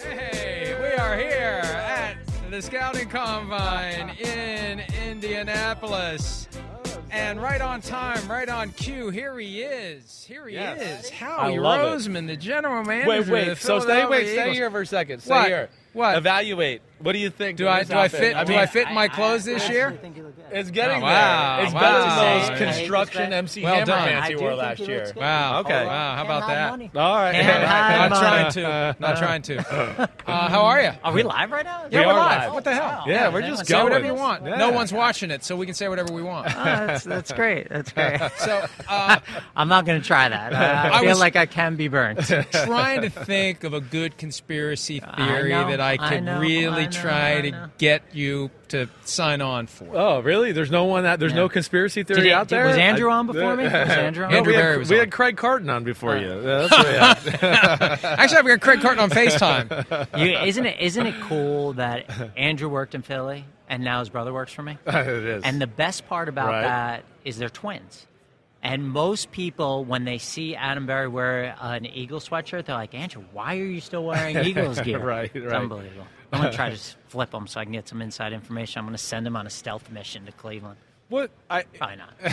Hey, we are here at the Scouting Combine in Indianapolis. And right on time, right on cue, here he is. Here he Yes. is. Howie I love it. Roseman, the general manager. Wait, of the wait. So stay, wait, stay Eagles. here for a second. Stay What? here. What? Evaluate. What do you think? Do I this do I fit I do I fit in my clothes this year? It's getting Oh, wow, there. It's wow. better than those construction MC Well Hammer done. pants you wore last year. Wow. Okay. Wow. How about that? All right. Can't hide Not money. trying to. Not trying to. Uh, how are you? Are we live right now? Yeah, We we're are live. live. What the hell? Yeah, we're Yeah, just Say whatever you want. Yeah. No one's watching it, so we can say whatever we want. Oh, that's, that's great. That's great. So, uh, I'm not going to try that. I, I feel like I can be burnt. trying to think of a good conspiracy theory know, that I I could know, really I know, try to get you to sign on for. Oh, really? There's no one that there's Yeah. no conspiracy theory Did out did- there. was Andrew on before me? Was Andrew on? No, Andrew we had, was we on. had Craig Carton on before you. Yeah, that's what. Actually, I've got Craig Carton on FaceTime. You, isn't it? Isn't it cool that Andrew worked in Philly and now his brother works for me? it is. And the best part about Right. that is they're twins. And most people, when they see Adam Berry wear an Eagle sweatshirt, they're like, Andrew, why are you still wearing Eagles gear? Right, It's right. unbelievable. I'm going to try to flip them so I can get some inside information. I'm going to send him on a stealth mission to Cleveland. what I, Probably not.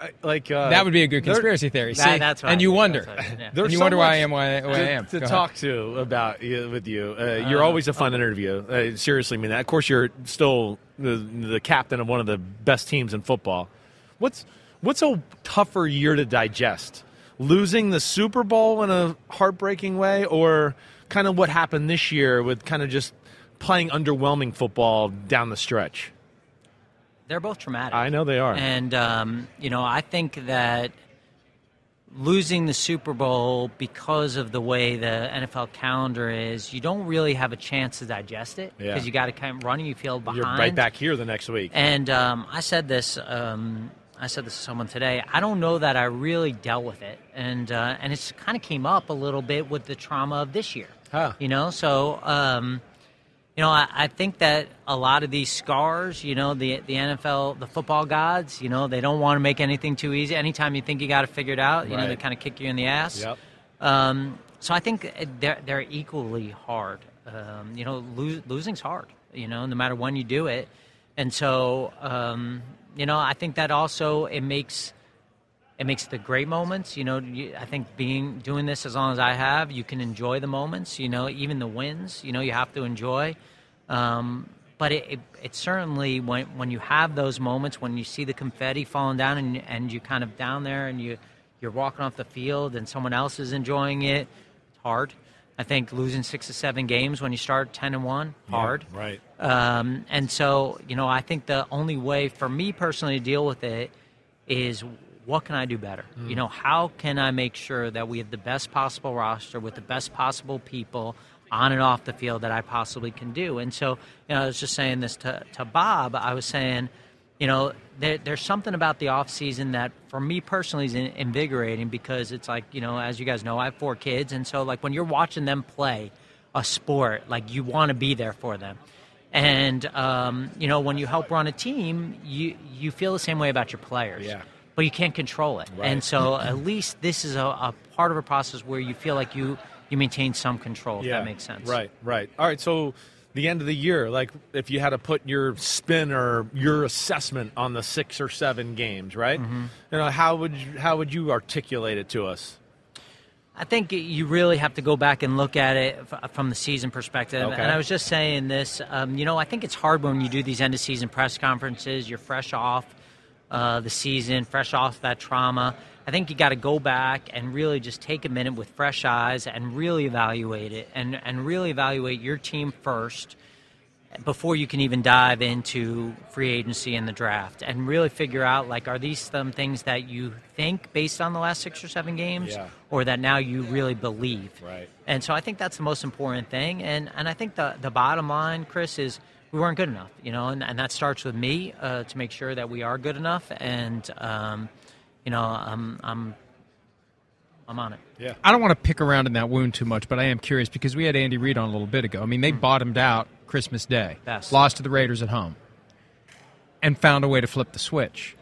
I like uh, That would be a good there- conspiracy theory. That- that's what and I you think. wonder. That's what- yeah. And you so wonder why I am why, why I am. to Go ahead. talk to about you, with you. Uh, you're always a fun interview. Uh, seriously, I mean that. Of course, you're still the, the captain of one of the best teams in football. What's what's a tougher year to digest? Losing the Super Bowl in a heartbreaking way, or kind of what happened this year with kind of just playing underwhelming football down the stretch? They're both traumatic. I know they are. And, um, you know, I think that losing the Super Bowl because of the way the NFL calendar is, you don't really have a chance to digest it Yeah. because you got to kind of run your field behind. you're right back here the next week. And um, I said this. Um, I said this to someone today. I don't know that I really dealt with it, and uh, and it's kind of came up a little bit with the trauma of this year. Huh. You know, so um, you know, I, I think that a lot of these scars, you know, the the NFL, the football gods, you know, they don't want to make anything too easy. Anytime you think you got it figured out, you know, they kind of kick you in the ass. Yep. Um, so I think they're they're equally hard. Um, you know, lo- losing's hard. You know, no matter when you do it, and so um, you know, I think that also it makes it makes the great moments. You know, you, I think being doing this as long as I have, you can enjoy the moments. You know, even the wins. You know, you have to enjoy. Um, but it, it, it certainly when when you have those moments when you see the confetti falling down and and you kind of down there and you you're walking off the field and someone else is enjoying it, it's hard. I think losing six to seven games when you start ten and one, hard. right. Um, and so, you know, I think the only way for me personally to deal with it is what can I do better? You know, how can I make sure that we have the best possible roster with the best possible people? on and off the field that I possibly can do. And so, you know, I was just saying this to, to Bob. I was saying, you know, there, there's something about the off season that, for me personally, is invigorating because it's like, you know, as you guys know, I have four kids, and so like when you're watching them play a sport, like you want to be there for them. And um, you know, when you help run a team, you you feel the same way about your players. Yeah. But you can't control it. Right. And so at least this is a, a part of a process where you feel like you you maintain some control. If yeah. that makes sense. Right. Right. All right. So the end of the year, like if you had to put your spin or your assessment on the six or seven games, right? Mm-hmm. You know, how would you, how would you articulate it to us? I think you really have to go back and look at it from the season perspective. Okay. And I was just saying this, um, you know, I think it's hard when you do these end of season press conferences. You're fresh off uh, the season, fresh off that trauma. I think you got to go back and really just take a minute with fresh eyes and really evaluate it and, and really evaluate your team first before you can even dive into free agency and the draft and really figure out like are these some things that you think based on the last six or seven games Yeah. or that now you really believe Right. and so i think that's the most important thing and and i think the the bottom line chris is we weren't good enough you know and, and that starts with me uh, to make sure that we are good enough and um, you know i'm i'm i'm on it Yeah. I don't want to pick around in that wound too much, but I am curious because we had Andy Reid on a little bit ago. I mean, they bottomed out Christmas Day, Best. lost to the Raiders at home, and found a way to flip the switch.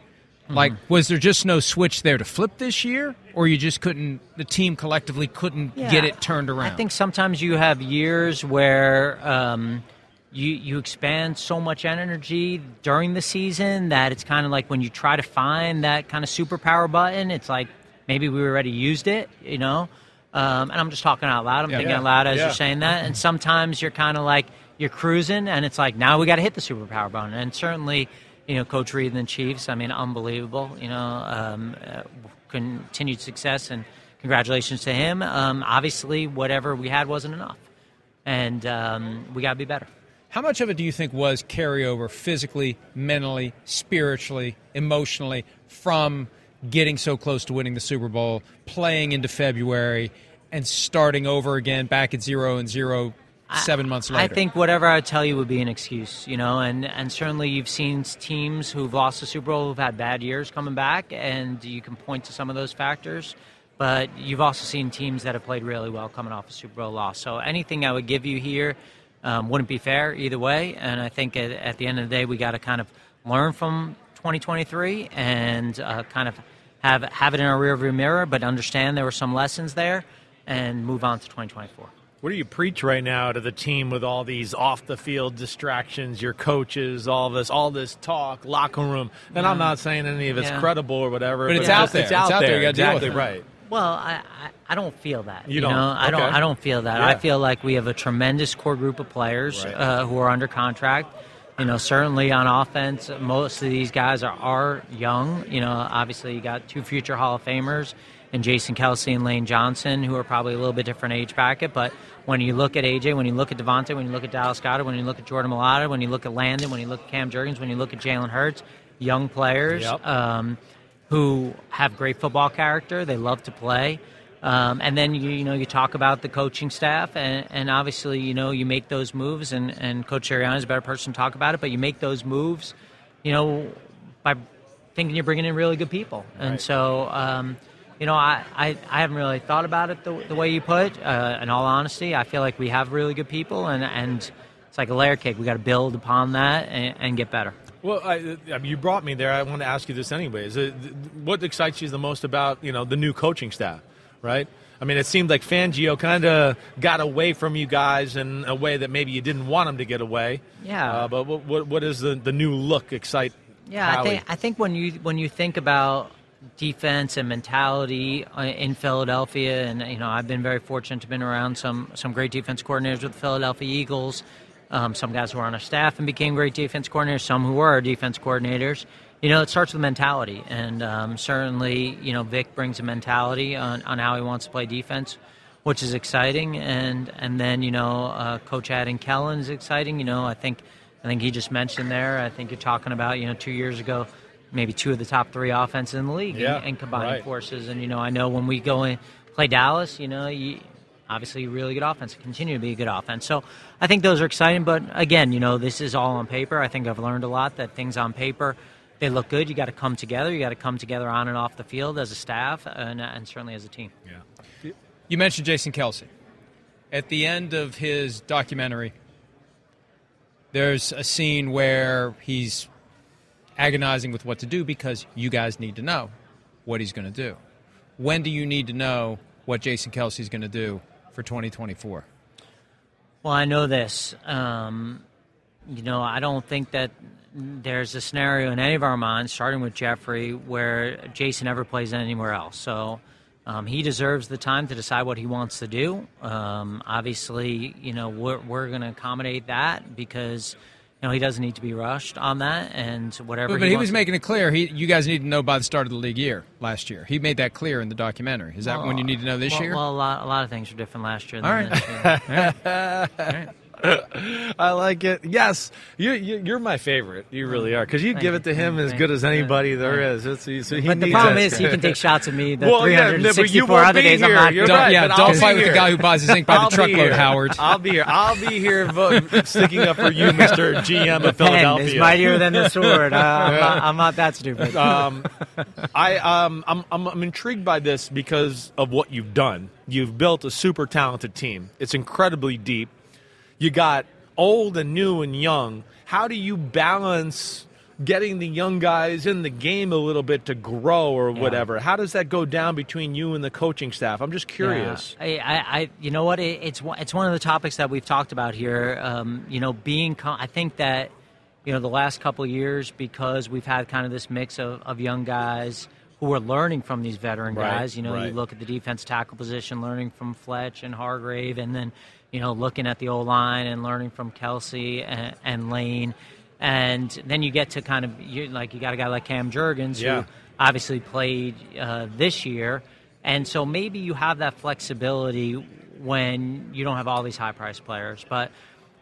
Like, was there just no switch there to flip this year, or you just couldn't? The team collectively couldn't Yeah. get it turned around. I think sometimes you have years where um, you you expand so much energy during the season that it's kind of like when you try to find that kind of superpower button, it's like maybe we already used it, you know. Um, and I'm just talking out loud. I'm Yeah. thinking out loud as Yeah. you're saying that. And sometimes you're kind of like you're cruising, and it's like now we got to hit the superpower button. And certainly, you know, Coach Reid and the Chiefs. I mean, unbelievable. You know, um, uh, continued success and congratulations to him. Um, obviously, whatever we had wasn't enough, and um, we got to be better. How much of it do you think was carryover physically, mentally, spiritually, emotionally from getting so close to winning the Super Bowl, playing into February, and starting over again back at zero and zero seven months later? I think whatever I tell you would be an excuse, you know, and, and certainly you've seen teams who've lost the Super Bowl who've had bad years coming back, and you can point to some of those factors. But you've also seen teams that have played really well coming off a Super Bowl loss. So anything I would give you here um, wouldn't be fair either way. And I think at, at the end of the day, we got to kind of learn from 2023 and uh, kind of have have it in our rearview mirror, but understand there were some lessons there, and move on to 2024. What do you preach right now to the team with all these off the field distractions, your coaches, all this, all this talk, locker room? And I'm not saying any of it's Yeah. credible or whatever, But it's it's out there. It's out It's out there. there. You with exactly it. right. Well, I, I, I don't feel that. You don't? know, I don't. I don't feel that. Yeah. I feel like we have a tremendous core group of players Right. uh, who are under contract. You know, certainly on offense, most of these guys are, are young. You know, obviously you got two future Hall of Famers and Jason Kelce and Lane Johnson, who are probably a little bit different age bracket. But when you look at AJ, when you look at DeVonta, when you look at Dallas Goedert, when you look at Jordan Mailata, when you look at Landon, when you look at Cam Jurgens, when you look at Jalen Hurts, young players. Yep. Um, who have great football character. They love to play. Um, and then you, you know you talk about the coaching staff, and, and obviously you know you make those moves, and, and Coach Sirianni is a better person to talk about it. But you make those moves, you know, by thinking you're bringing in really good people. And Right. so, um, you know, I, I, I haven't really thought about it the, the way you put. Uh, in all honesty, I feel like we have really good people, and and it's like a layer cake. We got to build upon that and, and get better. Well, I, I mean, you brought me there. I want to ask you this anyways. Uh, What excites you the most about you know the new coaching staff, right? I mean, it seemed like Fangio kind of got away from you guys in a way that maybe you didn't want him to get away. Yeah. Uh, but what, what, what is the, the new look excite? Yeah, I think I think when you when you think about defense and mentality uh, in Philadelphia, and you know, I've been very fortunate to been around some some great defense coordinators with the Philadelphia Eagles. Um, some guys who were on our staff and became great defense coordinators. Some who were our defense coordinators. You know, it starts with mentality, and um, certainly, you know, Vic brings a mentality on, on how he wants to play defense, which is exciting. And and then you know, uh, Coach Adam Kellen is exciting. You know, I think I think he just mentioned there. I think you're talking about you know two years ago, maybe two of the top three offenses in the league Yeah, and, and combining right. forces. And you know, I know when we go and play Dallas, you know, you obviously really good offense, continue to be a good offense. So I think those are exciting. But again, you know, this is all on paper. I think I've learned a lot that things on paper they look good. You got to come together. You got to come together on and off the field as a staff and, and certainly as a team. Yeah. You mentioned Jason Kelce. At the end of his documentary, there's a scene where he's agonizing with what to do because you guys need to know what he's going to do. When do you need to know what Jason Kelce's going to do for 2024? Well, I know this. Um, you know, I don't think that there's a scenario in any of our minds, starting with Jeffrey, where Jason ever plays anywhere else. So um, he deserves the time to decide what he wants to do. Um, obviously, you know, we're, we're going to accommodate that because. You know, he doesn't need to be rushed on that, and whatever. But, but he, he was making it clear. He, you guys need to know by the start of the league year last year. He made that clear in the documentary. Is that well, when you oh, need to know this well, year? Well, a lot, a lot of things were different last year. All right. All right. All right. I like it. Yes, you, you are my favorite. You really are because you Thank give it to him as good as anybody there Yeah. is. It's, so he But the problem is, he can take shots at me the Well, yeah, but you 364 won't other days I'm here. not You're. Don't, right, yeah, don't fight with here. the guy who buys his ink by the truckload. Howard. I'll be here. I'll be here sticking up for you, Mister GM of Philadelphia. is mightier than the sword. Uh, I'm, not, I'm not that stupid. um, I um, I'm, I'm I'm intrigued by this because of what you've done. You've built a super talented team. It's incredibly deep. You got old and new and young. How do you balance getting the young guys in the game a little bit to grow or Yeah. whatever? How does that go down between you and the coaching staff? I'm just curious. Yeah. I, I, you know what? It, it's one- it's one of the topics that we've talked about here. Um, you know, being. I think that you know the last couple of years because we've had kind of this mix of, of young guys who are learning from these veteran Right, guys. You know, right. you look at the defense tackle position, learning from Fletch and Hargrave, and then you know looking at the O line and learning from Kelce and, and Lane. And then you get to kind of you, like you got a guy like Cam Jurgens Yeah. who obviously played uh, this year, and so maybe you have that flexibility when you don't have all these high priced players. But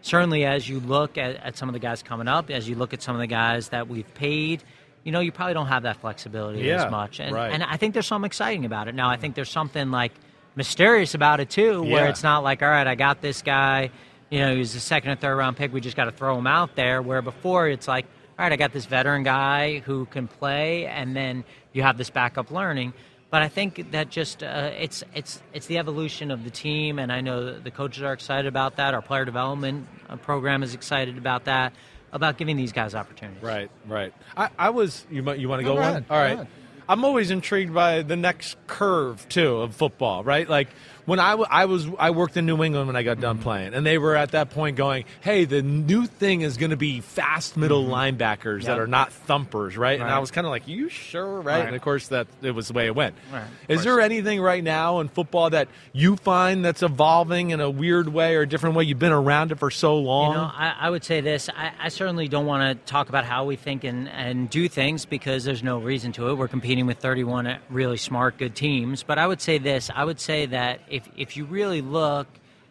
certainly, as you look at, at some of the guys coming up, as you look at some of the guys that we've paid, you know, you probably don't have that flexibility Yeah, as much. And, right. and I think there's something exciting about it. Now, I think there's something like mysterious about it too, where Yeah. it's not like, all right, I got this guy. You know, he's a second or third round pick. We just got to throw him out there. Where before it's like, all right, I got this veteran guy who can play, and then you have this backup learning. But I think that just uh, it's it's it's the evolution of the team, and I know the coaches are excited about that. Our player development uh, program is excited about that, about giving these guys opportunities. Right, right. I, I was. You might. You want to Go go ahead, one? All right. I'm always intrigued by the next curve too of football. Right, like when I, w- I was I worked in New England when I got Mm-hmm. done playing, and they were at that point going, "Hey, the new thing is going to be fast middle linebackers that are not thumpers." Right, and I Mm-hmm. Was kind of like, "You sure?" Right? Right. and of course that it was the way it went. Right, Is there anything right now in football that you find that's evolving in a weird way or a different way? You've been around it for so long. You know, I, I would say this. I, I certainly don't want to talk about how we think and, and do things because there's no reason to it. We're competing with 31 really smart, good teams. But I would say this. I would say that if, if you really look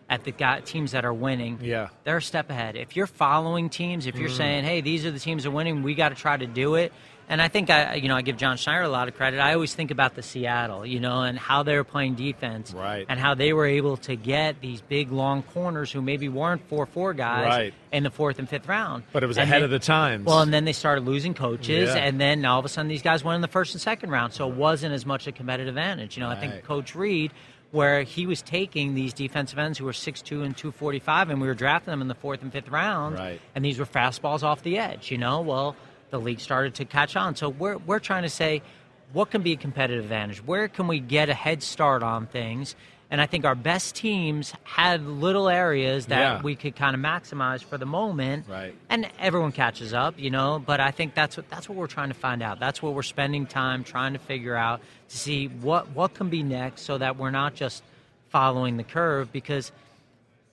at the guy, teams that are winning, Yeah. they're a step ahead. If you're following teams, if you're mm. saying, hey, these are the teams that are winning, we got to try to do it. And I think I, you know, I give John Schneider a lot of credit. I always think about the Seattle, you know, and how they were playing defense, Right. and how they were able to get these big long corners who maybe weren't four four guys Right. in the fourth and fifth round. But it was And ahead then- of the times. Well, and then they started losing coaches, Yeah. and then all of a sudden these guys went in the first and second round, so it wasn't as much a competitive advantage. You know, I think Coach Reid, where he was taking these defensive ends who were 6'2 and 245, and we were drafting them in the fourth and fifth round, Right. and these were fastballs off the edge, you know? Well, the league started to catch on. So we're, we're trying to say, what can be a competitive advantage? Where can we get a head start on things? And I think our best teams had little areas that Yeah. we could kind of maximize for the moment. Right. And everyone catches up, you know, but I think that's what that's what we're trying to find out. That's what we're spending time trying to figure out to see what what can be next so that we're not just following the curve because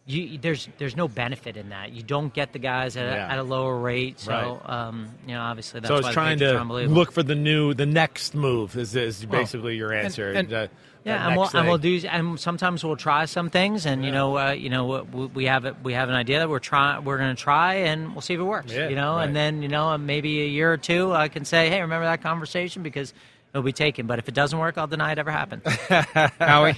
you, there's there's no benefit in that. You don't get the guys at, Yeah. a, at a lower rate. So Right. um, you know, obviously that's so why it's the trying to look for the new, the next move. Is is Well, basically your answer? and- Uh, Yeah, and we'll, and we'll do, and sometimes we'll try some things, and you know, uh, you know, we, we have it, we have an idea that we're trying, we're going to try, and we'll see if it works. Yeah, you know, right. and then you know, maybe a year or two, I can say, hey, remember that conversation because it'll be taken. But if it doesn't work, I'll deny it ever happened. Howie?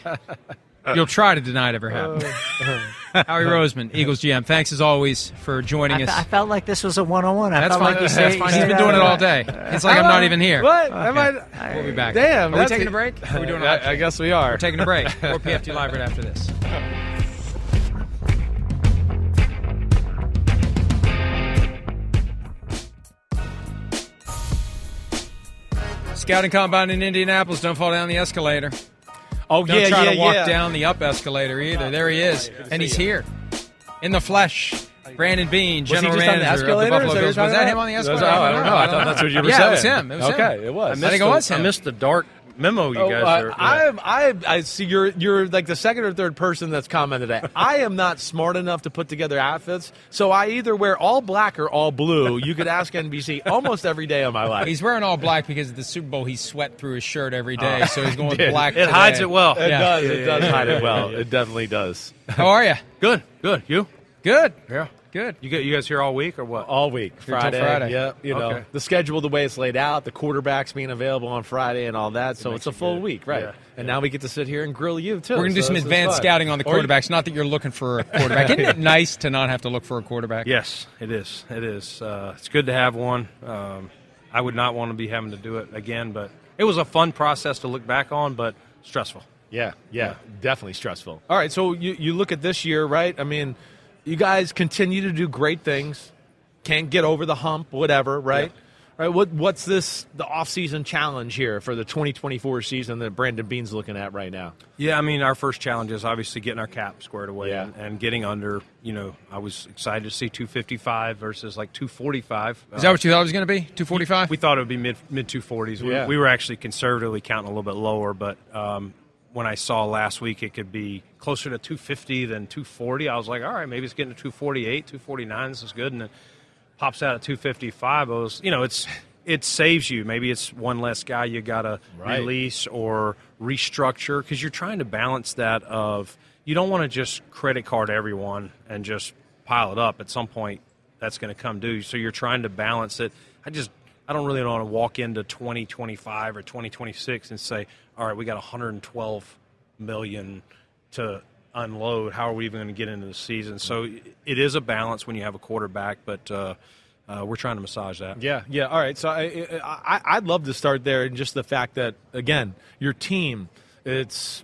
Uh, You'll try to deny it ever uh, happened. Uh, Howie Roseman, Eagles GM. Thanks as always for joining I, us. fe- I felt like this was a one-on-one. I That's felt fine. like you That's say, fine. you He's said been doing it all day. It's like I'm not even here. What? Am I? We'll be back. Damn. Are we that's taking a- a break? Or Are we doing a hot I, I guess we are. We're taking a break. More PFT Live right after this. Scouting combine in Indianapolis. Don't fall down the escalator. Oh Don't yeah, try yeah, to walk yeah. down the up escalator either. There he is, and he's here in the flesh. Brandon Beane, Was he general just on the manager of the? Buffalo Is that what Bills. Was that him on the escalator? oh, I don't know. I thought that's what you were yeah, saying. it was him. It was okay, him. it was. I think it was him. I missed the dark memo you Oh, guys uh, are. I, I, I see you're you're like the second or third person that's commented that. I am not smart enough to put together outfits, so I either wear all black or all blue. You could ask NBC almost every day of my life. He's wearing all black because at the Super Bowl he sweat through his shirt every day, so he's going with black. it hides it well. it Yeah. does. It does hide it well. It definitely does. How are you? Good, good. You? Good. Yeah. Good. You get you guys here all week or what? All week, Friday. Friday. Yeah, you know Okay. the schedule, the way it's laid out, the quarterbacks being available on Friday, and all that. So it's a full week, right? Yeah. And now we get to sit here and grill you too. We're gonna do some advanced scouting on the Or you- quarterbacks. Not that you're looking for a quarterback. Isn't it nice to not have to look for a quarterback? Yes, it is. It is. Uh, it's good to have one. Um, I would not want to be having to do it again, but it was a fun process to look back on, but stressful. Yeah, yeah, definitely stressful. All right, so you, you look at this year, right? I mean, you guys continue to do great things. Can't get over the hump, whatever, right? Right. What what's this the off-season challenge here for the 2024 season that Brandon Beane's looking at right now? Yeah, I mean, our first challenge is obviously getting our cap squared away Yeah. and, and getting under. You know, I was excited to see 255 versus like 245. Is that what you thought it was going to be? Two forty-five. We thought it would be mid mid 240s. We, Yeah. we were actually conservatively counting a little bit lower, but um, when I saw last week it could be closer to 250 than 240, I was like, all right, maybe it's getting to 248, 249. This is good, and it pops out at 255. I was, you know, it's it saves you. Maybe it's one less guy you got to Right. release or restructure because you're trying to balance that of you don't want to just credit card everyone and just pile it up. At some point, that's going to come due. So you're trying to balance it. I just I don't really want to walk into 2025 or 2026 and say, all right, we got 112 million to unload. How are we even going to get into the season? So it is a balance when you have a quarterback, but uh, uh, we're trying to massage that. Yeah, yeah. All right. So I, I I'd love to start there, and just the fact that again, your team, it's.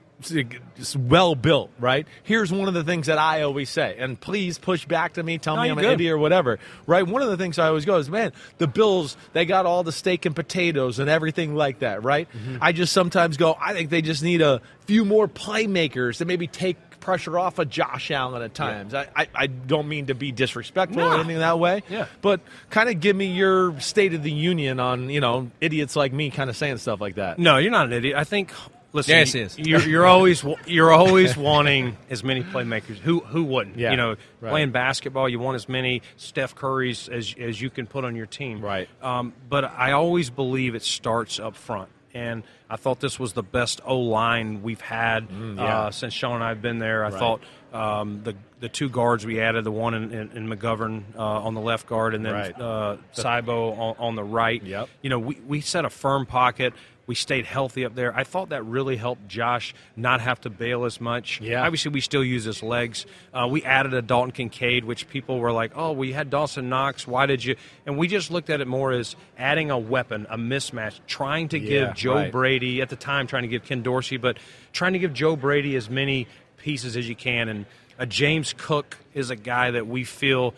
Well built, right? Here's one of the things that I always say, and please push back to me, tell No, me I'm an idiot or whatever, right? One of the things I always go is, man, the Bills, they got all the steak and potatoes and everything like that, right? Mm-hmm. I just sometimes go, I think they just need a few more playmakers to maybe take pressure off of Josh Allen at times. I, I, I don't mean to be disrespectful or anything that way, Yeah. but kind of give me your state of the union on you know idiots like me kind of saying stuff like that. No, you're not an idiot. I think. Listen, Yes, is. you're you're always you're always wanting as many playmakers. Who who wouldn't? Yeah, You know, right. playing basketball, you want as many Steph Currys as as you can put on your team. Right. Um, but I always believe it starts up front, and I thought this was the best O line we've had Mm, yeah. uh, since Sean and I have been there. I thought um, the the two guards we added, the one in, in, in McGovern uh, on the left guard, and then Right. uh, on, on the right. Yep. You know, we, we set a firm pocket. We stayed healthy up there. I thought that really helped Josh not have to bail as much. Yeah. Obviously, we still use his legs. Uh, we added a Dalton Kincaid, which people were like, oh, we had Dawson Knox. Why did you? And we just looked at it more as adding a weapon, a mismatch, trying to Yeah, give Joe right. Brady, at the time, trying to give Ken Dorsey, but trying to give Joe Brady as many pieces as you can. And a James Cook is a guy that we feel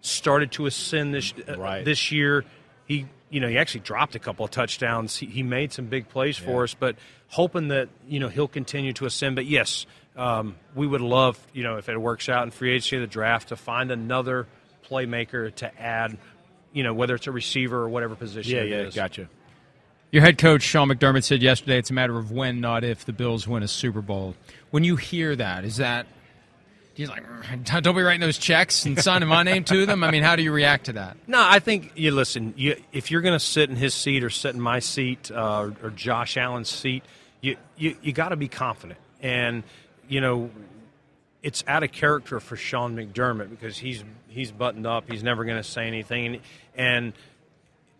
started to ascend this uh, Right. this year. He you know he actually dropped a couple of touchdowns. He, he made some big plays for us, but hoping that you know he'll continue to ascend. But yes, um, we would love you know if it works out in free agency, the draft, to find another playmaker to add. You know whether it's a receiver or whatever position Yeah, it yeah, is. gotcha. Your head coach Sean McDermott said yesterday it's a matter of when, not if, the Bills win a Super Bowl. When you hear that, is that he's like, "Mm, don't be writing those checks and signing my name to them? I mean, how do you react to that? No, I think you listen. You, if you're going to sit in his seat or sit in my seat uh, or Josh Allen's seat, you you, you got to be confident. And you know, it's out of character for Sean McDermott because he's he's buttoned up. He's never going to say anything. And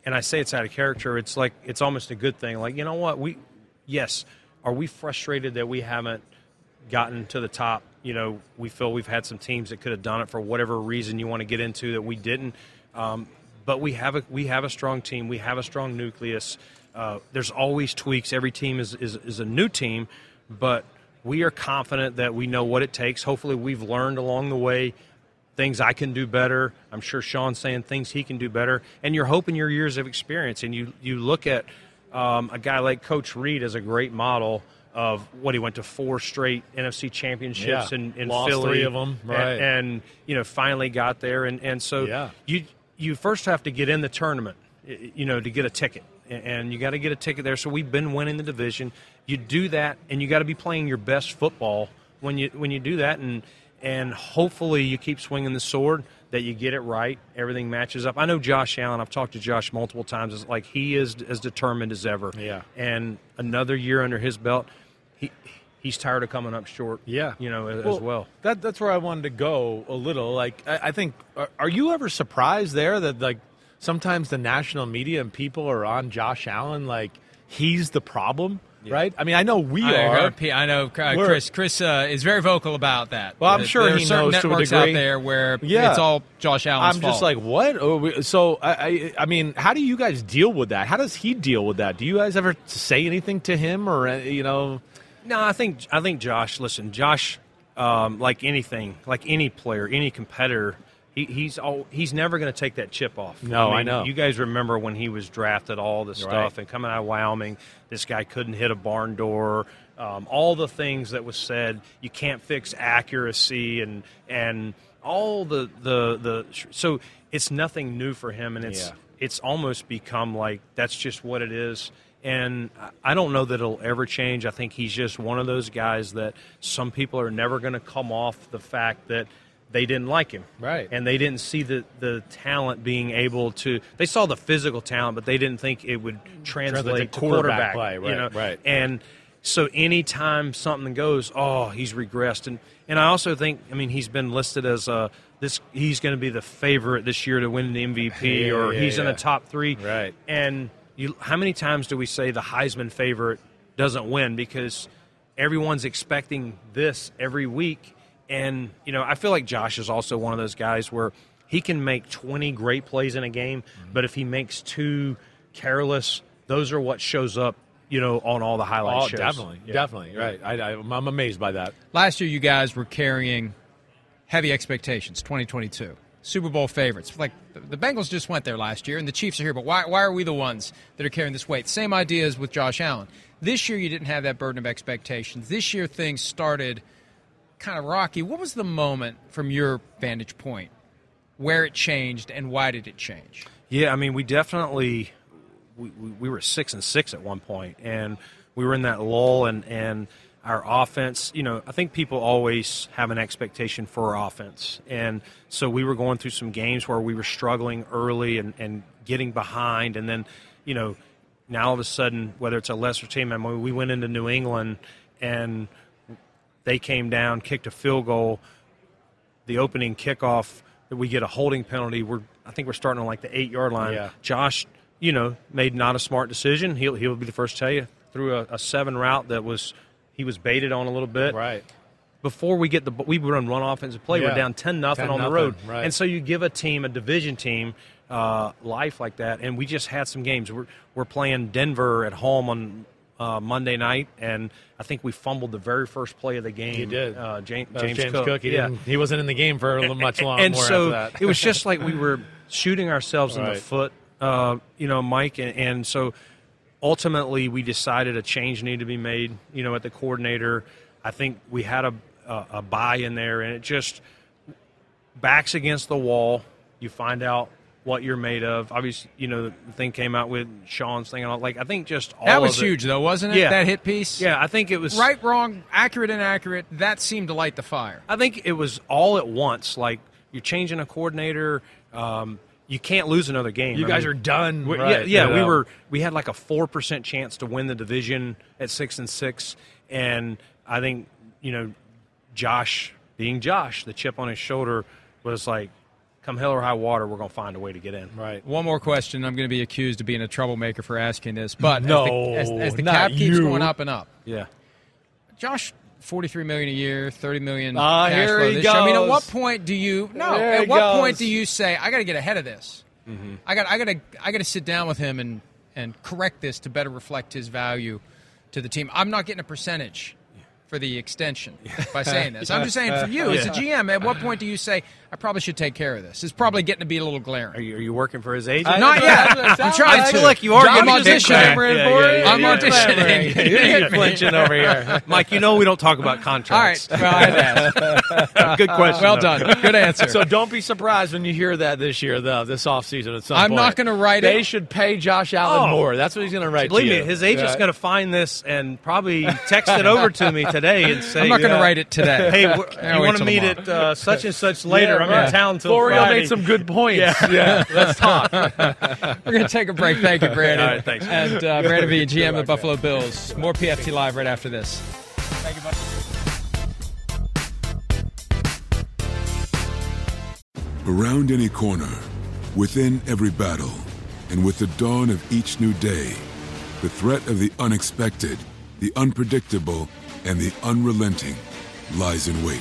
and I say it's out of character. It's like it's almost a good thing. Like you know what we, yes, are we frustrated that we haven't gotten to the top. You know, we feel we've had some teams that could have done it for whatever reason you want to get into that we didn't. Um, but we have a we have a strong team. We have a strong nucleus. Uh, there's always tweaks. Every team is, is is a new team, but we are confident that we know what it takes. Hopefully, we've learned along the way things I can do better. I'm sure Sean's saying things he can do better. And you're hoping your years of experience, and you you look at um, a guy like Coach Reid as a great model of what he went to four straight NFC championships Yeah. in, in Lost Philly, three of them, right. And, you know finally got there, and and so Yeah. you you first have to get in the tournament, you know, to get a ticket, and you got to get a ticket there. So we've been winning the division. You do that, and you got to be playing your best football when you when you do that, and and hopefully you keep swinging the sword that you get it right. Everything matches up. I know Josh Allen. I've talked to Josh multiple times. It's like he is as determined as ever. Yeah. And another year under his belt, he he's tired of coming up short. Yeah, You know, as, as well. That that's where I wanted to go a little. Like I, I think, are, are you ever surprised there that like sometimes the national media and people are on Josh Allen like he's the problem, right? I mean, I know we I, are. know, I know uh, Chris. Chris uh, is very vocal about that. Well, I'm That sure there he are certain knows to a networks out there where Yeah. it's all Josh Allen's I'm fault. just like, what? Oh, So, I, I, I mean, how do you guys deal with that? How does he deal with that? Do you guys ever say anything to him, or uh, you know? No, I think I think Josh. Listen, Josh, um, like anything, like any player, any competitor, he, he's all he's never going to take that chip off. No, I mean, know. You guys remember when he was drafted, all the stuff, Right. and coming out of Wyoming, this guy couldn't hit a barn door. Um, all the things that was said, you can't fix accuracy, and and all the the the. So it's nothing new for him, and it's Yeah. it's almost become like that's just what it is. And I- don't know that it'll ever change. I think he's just one of those guys that some people are never going to come off the fact that they didn't like him. Right. And they didn't see the, the talent being able to, they saw the physical talent, but they didn't think it would translate, Translate to quarterback quarterback, play, you right, know? right. And so anytime something goes, oh, he's regressed. And, and I also think, I mean, he's been listed as a, this, he's going to be the favorite this year to win the MVP Yeah, or yeah, he's in the top three. Right. And you, how many times do we say the Heisman favorite doesn't win because everyone's expecting this every week? And you know, I feel like Josh is also one of those guys where he can make 20 great plays in a game, Mm-hmm. but if he makes two careless, those are what shows up, you know, on all the highlight Oh, shows. definitely, Yeah. definitely, right. I, I, I'm amazed by that. Last year, you guys were carrying heavy expectations. 2022 Super Bowl favorites. Like the- Bengals just went there last year, and the Chiefs are here. But why? Why are we the ones that are carrying this weight? Same idea as with Josh Allen. This year, you didn't have that burden of expectations. This year, things started kind of rocky. What was the moment from your vantage point where it changed, and why did it change? Yeah, I mean, we definitely we, we, we were six and six at one point, and we were in that lull, and and our offense. You know, I think people always have an expectation for our offense, and so we were going through some games where we were struggling early and and getting behind, and then you know. Now all of a sudden, whether it's a lesser team, I mean, we went into New England and they came down, kicked a field goal, the opening kickoff that we get a holding penalty. We're I think we're starting on like the eight yard line. Yeah. Josh, you know, made not a smart decision. He'll he'll be the first to tell you through a, a seven route that was he was baited on a little bit. Right. Before we get the we run one offensive play, Yeah. we're down ten nothing on the road, right. and so you give a team a division team uh, life like that. And we just had some games. We're we're playing Denver at home on. Uh, Monday night, and I think we fumbled the very first play of the game. He did. Uh, James, James, James Cook. Cook. He, yeah, didn't, he wasn't in the game for much longer. and so it was just like we were shooting ourselves in the foot, uh, you know, Mike, and, and so ultimately we decided a change needed to be made. You know, at the coordinator, I think we had a a, a buy in there, and it just backs against the wall. You find out what you're made of. Obviously, you know the thing came out with Sean's thing, and all like I think just all That was huge, though, wasn't it? Yeah. That hit piece. Yeah, I think it was Right, wrong, accurate, inaccurate. That seemed to light the fire. I think it was all at once. Like you're changing a coordinator. Um, you can't lose another game. you I guys mean, are done. we- right, yeah, yeah. you We were. We had like a four percent chance to win the division at six and six, and I think you know, Josh being Josh, the chip on his shoulder was like, come hell or high water, we're going to find a way to get in. right. One more question. I'm going to be accused of being a troublemaker for asking this, but No, as the, as, as the not cap keeps you. going up and up, Yeah. Josh 43 million a year, 30 million Ah, here he this year. I mean, at what point do you no? There at what goes. point do you say I got to get ahead of this? I got I got to I got to sit down with him and and correct this to better reflect his value to the team. I'm not getting a percentage for the extension by saying this. I'm just saying for you as a GM, at what point do you say I probably should take care of this? It's probably getting to be a little Are glaring. you, are you working for his agent? Not yet. I'm trying I to. feel like you are I'm getting auditioning. clamoring Yeah, for yeah, it. yeah, I'm yeah. auditioning. You're flinching over here. Mike, you know we don't talk about All right. contracts. Well, I had asked. Good question. Well though. done. Good answer. So don't be surprised when you hear that this year, though, this offseason at some I'm point. not gonna write it. they it. should pay Josh Allen Oh. more. That's what he's going to write Believe to me, you. his agent's Yeah. going to find this and probably text it over to me today and say, I'm not going to uh, write it today. Hey, Yeah, w- wait you want to till meet tomorrow. at uh, such and such later? I'm Yeah. in town till Florio Friday. made some good points. Yeah, let's talk. We're going to take a break. Thank you, Brandon. All right, thanks. And uh, Brandon Beane, GM of the Buffalo Bills. More PFT Live right after this. Thank you, buddy. Around any corner, within every battle, and with the dawn of each new day, the threat of the unexpected, the unpredictable, and the unrelenting lies in wait.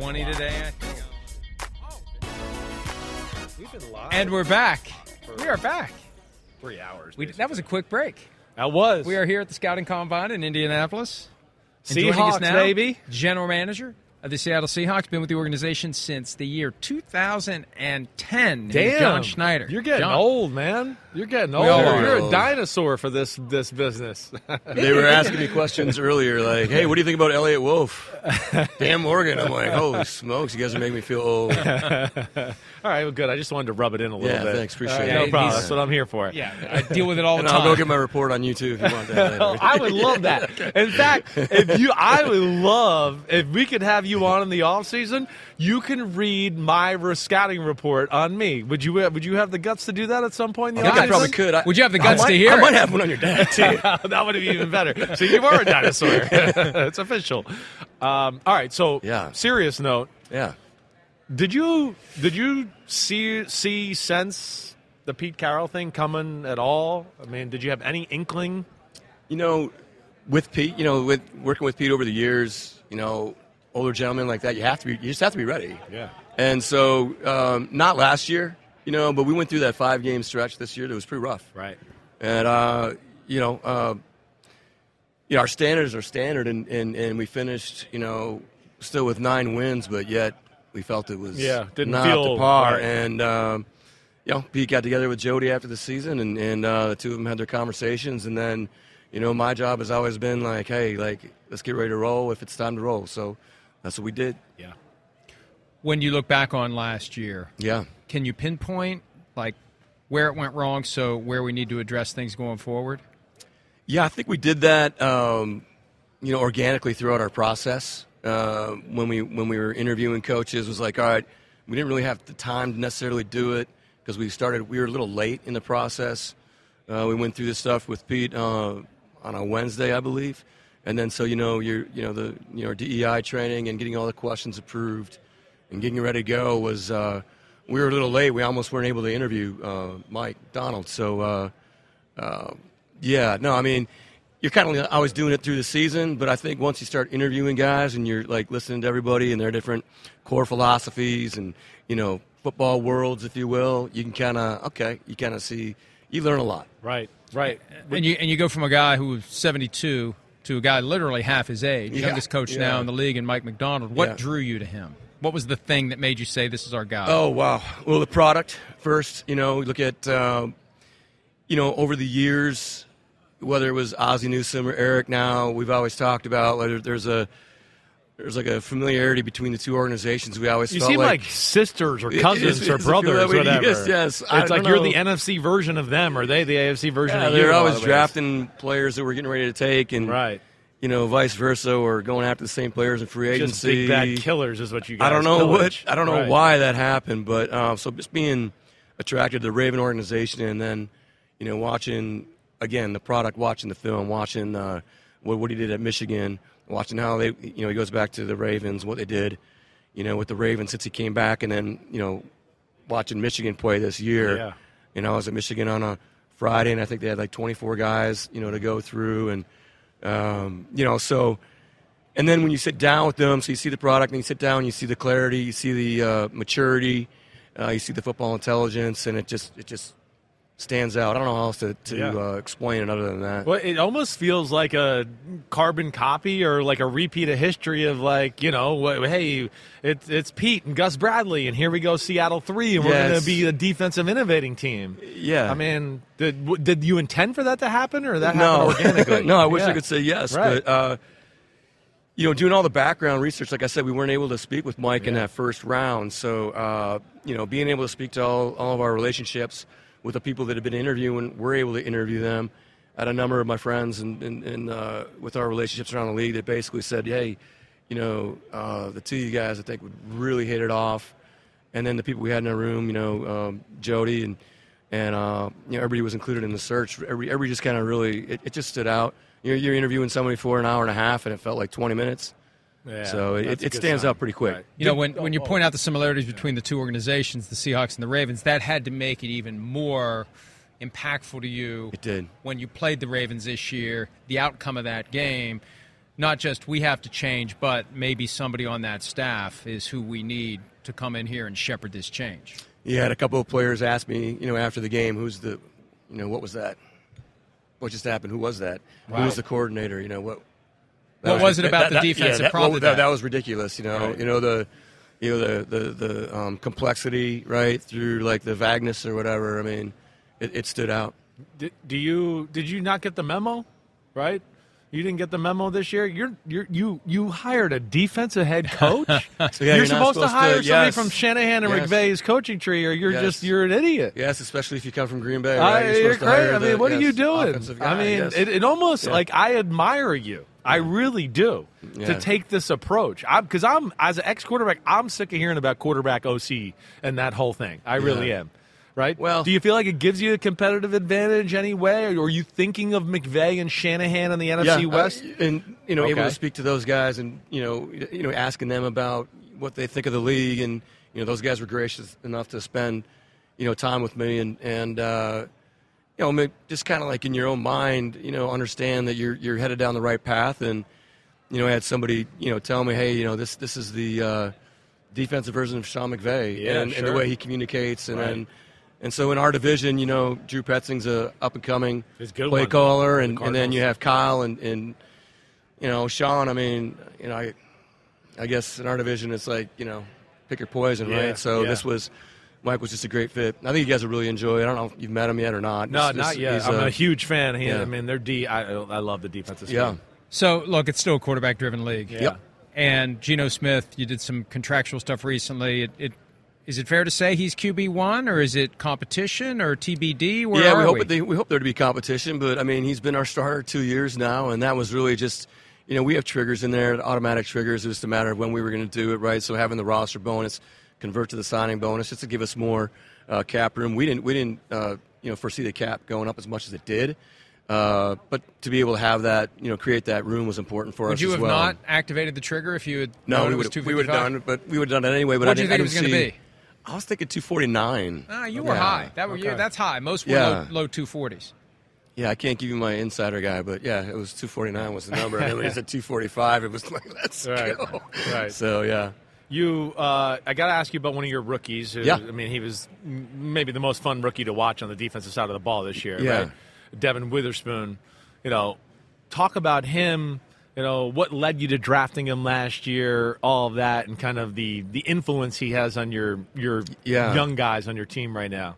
20 today, I think. We've been live And we're back. We are back. three hours. We, that was a quick break. that was. We are here at the Scouting Combine in Indianapolis. And Seahawks, now, baby. General Manager of the Seattle Seahawks, been with the organization since the year 2010. Damn, John Schneider. You're getting John. old, man. You're getting old. all are. You're a dinosaur for this this business. They were asking me questions earlier, like, "Hey, what do you think about Eliot Wolf, Dan Morgan?" I'm like, "Holy smokes, you guys are making me feel old." All right, well, good. I just wanted to rub it in a little Yeah, bit. thanks, appreciate All right, it. No Yeah, problem. That's what I'm here for. Yeah, I deal with it all the time. I'll go get my report on you too if you want that. Oh, Later. I would love that. In fact, if you, I would love if we could have you on in the off season. You can read my re- scouting report on me. Would you? Would you have the guts to do that at some point? In the I I probably could. I, would you have the I guts might- to hear I might have one on your dad too. that would be even better. So you are a dinosaur. it's official. Um, all right. So, Yeah. serious note. yeah. Did you did you see see sense the Pete Carroll thing coming at all? I mean, did you have any inkling? You know, with Pete, you know, with working with Pete over the years, you know, older gentlemen like that, you have to be, you just have to be ready. Yeah. And so, um, not last year, you know, but we went through that five game stretch this year that was pretty rough. Right. And uh, you know, uh, you know, our standards are standard, and, and, and we finished, you know, still with nine wins, but yet we felt it was Yeah, didn't not feel up to par. right. And um, you know, Pete got together with Jody after the season, and and uh, the two of them had their conversations, and then, you know, my job has always been like, hey, like let's get ready to roll if it's time to roll. So that's what we did. Yeah. When you look back on last year, Yeah. can you pinpoint like where it went wrong so where we need to address things going forward? Yeah, I think we did that, um, you know, organically throughout our process. Uh, when we when we were interviewing coaches, was like, all right, we didn't really have the time to necessarily do it because we started. We were a little late in the process. Uh, we went through this stuff with Pete uh, on a Wednesday, I believe, and then so you know, you're you know the you know DEI training and getting all the questions approved and getting ready to go was uh, we were a little late. We almost weren't able to interview uh, Mike Donald. So, uh, uh, yeah, no, I mean, you're kind of always doing it through the season, but I think once you start interviewing guys and you're like listening to everybody and their different core philosophies and you know football worlds, if you will, you can kind of okay, you kind of see, you learn a lot. Right, right. And you and you go from a guy who was 72 to a guy literally half his age, Yeah, youngest coach yeah. now in the league, and Mike Macdonald. What Yeah. drew you to him? What was the thing that made you say this is our guy? Oh wow! Well, the product first. You know, look at um, you know over the years, whether it was Ozzie Newsome or Eric. Now we've always talked about whether there's a there's like a familiarity between the two organizations. We always You felt seem like, like, sisters or It- cousins it's- or brothers, I mean, whatever. yes, yes. I It's like you're know. the NFC version of them, or they the AFC version yeah, of you. they're in a lot always drafting players that we're getting ready to take, and Right. You know, vice versa, or going after the same players in free agency. Just big bad killers is what you guys I don't know pillage. what I don't know Right. why that happened, but um, so just being attracted to the Raven organization, and then you know watching again the product, watching the film, watching uh, what what he did at Michigan, watching how they you know he goes back to the Ravens, what they did, you know, with the Ravens since he came back, and then you know watching Michigan play this year. Yeah. You know, I was at Michigan on a Friday, and I think they had like 24 guys, you know, to go through, and um, you know, so. And then when you sit down with them, so you see the product, and you sit down, you see the clarity, you see the uh, maturity, uh, you see the football intelligence, and it just it just stands out. I don't know how else to, to Yeah. uh, explain it other than that. Well, it almost feels like a carbon copy or like a repeat of history of like you know, hey, it's it's Pete and Gus Bradley, and here we go, Seattle three, and we're going to be a defensive innovating team. Yeah. I mean, did w- did you intend for that to happen, or that no, happened organically? no, I wish Yeah. I could say yes, Right. but uh, you know, doing all the background research, like I said, we weren't able to speak with Mike in that first round. So, uh, you know, being able to speak to all, all of our relationships with the people that have been interviewing, we're able to interview them. Had a number of my friends and, and, and uh, with our relationships around the league that basically said, hey, you know, uh, the two of you guys I think would really hit it off. And then the people we had in our room, you know, um, Jody and and uh, you know everybody was included in the search. Every everybody just kind of really it, it just stood out. You're, you're interviewing somebody for an hour and a half, and it felt like 20 minutes. Yeah, so it, it stands sign. out pretty quick. Right. You know, when, when you point out the similarities between the two organizations, the Seahawks and the Ravens, that had to make it even more impactful to you. It did. When you played the Ravens this year, the outcome of that game, not just we have to change, but maybe somebody on that staff is who we need to come in here and shepherd this change. You had a couple of players ask me, you know, after the game, who's the, you know, what was that? What just happened? Who was that? Who was the coordinator? You know what? What was it about the defense that yeah, prompted well, that? that? was ridiculous. You know, Right. you know the, you know the the the um, complexity right through like the vagueness or whatever. I mean, it, it stood out. Did, do you did you not get the memo? Right? You didn't get the memo this year. You're you're you you hired a defensive head coach. So, yeah, you're, you're not supposed, to supposed to- hire somebody yes. from Shanahan and Yes. McVay's coaching tree, or you're Yes. just you're an idiot. Yes, especially if you come from Green Bay. I- Right? you're supposed to great. I mean, the- what are you doing? offensive I mean, yes. it, it almost Yeah. like I admire you. I really do Yeah. to take this approach. Because I'm, as an ex quarterback, I'm sick of hearing about quarterback OC and that whole thing. I really Yeah. am. Right? Well- do you feel like it gives you a competitive advantage anyway, or are you thinking of McVay and Shanahan in the NFC yeah, West? uh, and you know, able to speak to those guys, and you know, you know, asking them about what they think of the league, and you know, those guys were gracious enough to spend, you know, time with me, and and uh, you know, just kind of like in your own mind, you know, understand that you're you're headed down the right path, and you know, I had somebody, you know, tell me, hey, you know, this this is the uh, defensive version of Sean McVay, Yeah, and, and the way he communicates, and Right. then. And so in our division, you know, Drew Petzing's a up and coming He's a good play one. caller, The and, and then you have Kyle and, and you know Sean. I mean, you know, I, I guess in our division it's like you know, pick your poison, Yeah, right? So yeah. this was Mike was just a great fit. I think you guys will really enjoy. it. I don't know if you've met him yet or not. No, This- not this- yet. he's, I'm uh, a huge fan. He, yeah. I mean, they're D. I, I love the defensive Yeah. scheme. So, look, it's still a quarterback driven league. Yeah. Yep. And Geno Smith, you did some contractual stuff recently. It, it is it fair to say he's QB one, or is it competition or TBD? Where yeah, are we hope we? They, we hope there to be competition, but I mean, he's been our starter two years now, and that was really just, you know, we have triggers in there, automatic triggers. It was just a matter of when we were going to do it, right? So having the roster bonus convert to the signing bonus just to give us more uh, cap room. We didn't, we didn't, uh, you know, foresee the cap going up as much as it did, uh, but to be able to have that, you know, create that room was important for Would us you as have well. not activated the trigger if you had No, known we it was would we would have done, it, but we would have done it anyway. But What I did you didn't, think it was gonna see- I was thinking 249. Ah, you were Yeah. high. That were you. That's high. Most were Yeah. low, low 240s. Yeah, I can't give you my insider guy, but yeah, it was 249 was the number. and then when he said 245, it was like, let's Right. go. Right. So, yeah. You, uh, I got to ask you about one of your rookies. Who, Yeah. I mean, he was maybe the most fun rookie to watch on the defensive side of the ball this year. Yeah. Right? Devon Witherspoon. You know, talk about him. You know, what led you to drafting him last year? All of that, and kind of the the influence he has on your your Yeah. young guys on your team right now.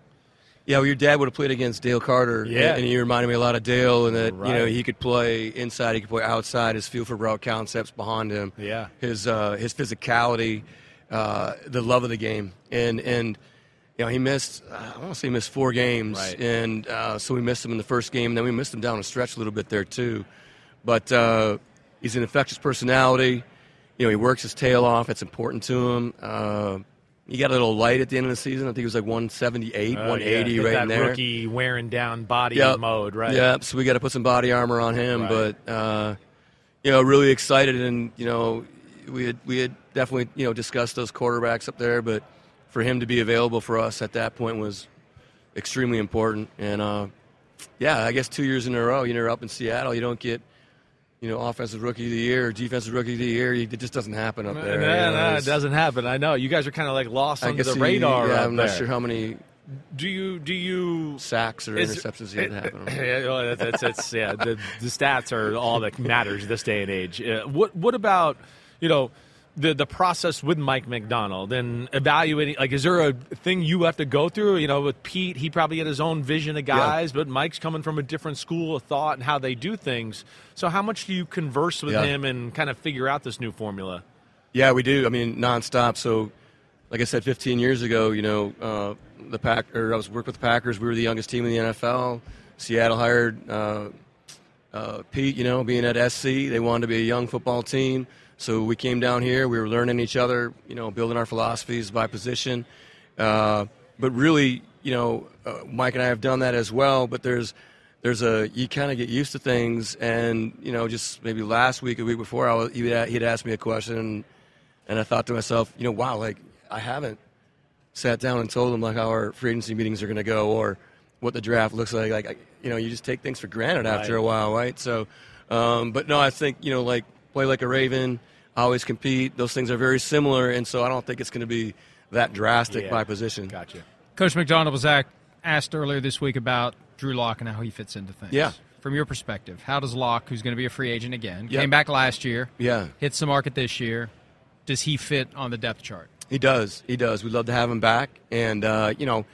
Yeah, well, your dad would have played against Dale Carter. Yeah. And he reminded me a lot of Dale, and that, you know, he could play inside, he could play outside, his feel for route concepts behind him. Yeah. His, uh, his physicality, uh, the love of the game. And, and, you know, he missed, uh, I want to say he missed four games. Right. And uh, so we missed him in the first game, and then we missed him down the stretch a little bit there, too. But uh, he's an infectious personality. You know, he works his tail off. It's important to him. He got a little light at the end of the season. I think it was like 178, Uh, 180 yeah, right that in there. Rookie wearing down body Yep. mode, right? Yep. so we got to put some body armor on him. Right. But uh, you know, really excited, and you know, we had we had definitely you know discussed those quarterbacks up there, but for him to be available for us at that point was extremely important. And uh, yeah, I guess two years in a row, you know, up in Seattle, you don't get. You know, offensive rookie of the year, or defensive rookie of the year. It just doesn't happen up there. no, you know, no, it doesn't happen. I know you guys are kind of like lost I under the he- radar. Yeah, up I'm not sure how many Do you do you sacks or Is- interceptions he to happen. Yeah, well, that's, that's yeah. The, the stats are all that matters this day and age. Uh, what what about you know the the process with Mike Macdonald and evaluating? Like, is there a thing you have to go through? You know, with Pete, he probably had his own vision of guys, but Mike's coming from a different school of thought and how they do things. So, how much do you converse with Yeah. him and kind of figure out this new formula? Yeah, we do. I mean, nonstop. So, like I said, 15 years ago, you know, uh, the pack or I was working with the Packers. We were the youngest team in the NFL. Seattle hired uh, uh, Pete. You know, being at SC, they wanted to be a young football team. So we came down here. We were learning each other. You know, building our philosophies by position. Uh, but really, you know, uh, Mike and I have done that as well. But there's there's a you kind of get used to things, and you know, just maybe last week, a week before, I was, he he'd asked me a question, and I thought to myself, you know, wow, like I haven't sat down and told him like how our free agency meetings are going to go or what the draft looks like. Like, I- you know, you just take things for granted after a while, right? So, um, but no, I think you know, like play like a Raven, always compete. Those things are very similar, and so I don't think it's going to be that drastic Yeah. by position. Gotcha. Coach Macdonald was asked earlier this week about Drew Lock and how he fits into things. Yeah. From your perspective, how does Lock, who's going to be a free agent again, Yeah. came back last year, Yeah. hits the market this year, does he fit on the depth chart? He does. He does. We'd love to have him back. And, uh, you know,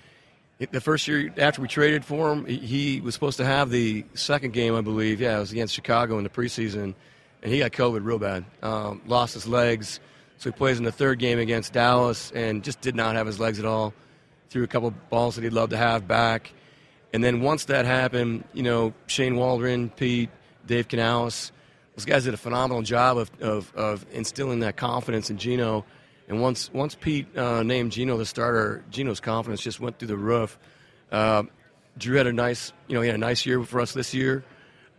the first year after we traded for him, he, he was supposed to have the second game, I believe. Yeah, it was against Chicago in the preseason. And he got COVID real bad. Um, lost his legs. So he plays in the third game against Dallas and just did not have his legs at all. Threw a couple balls that he'd love to have back. And then once that happened, you know, Shane Waldron, Pete, Dave Canales, those guys did a phenomenal job of, of, of instilling that confidence in Geno. And once once Pete uh, named Geno the starter, Geno's confidence just went through the roof. Uh, Drew had a nice, you know, he had a nice year for us this year.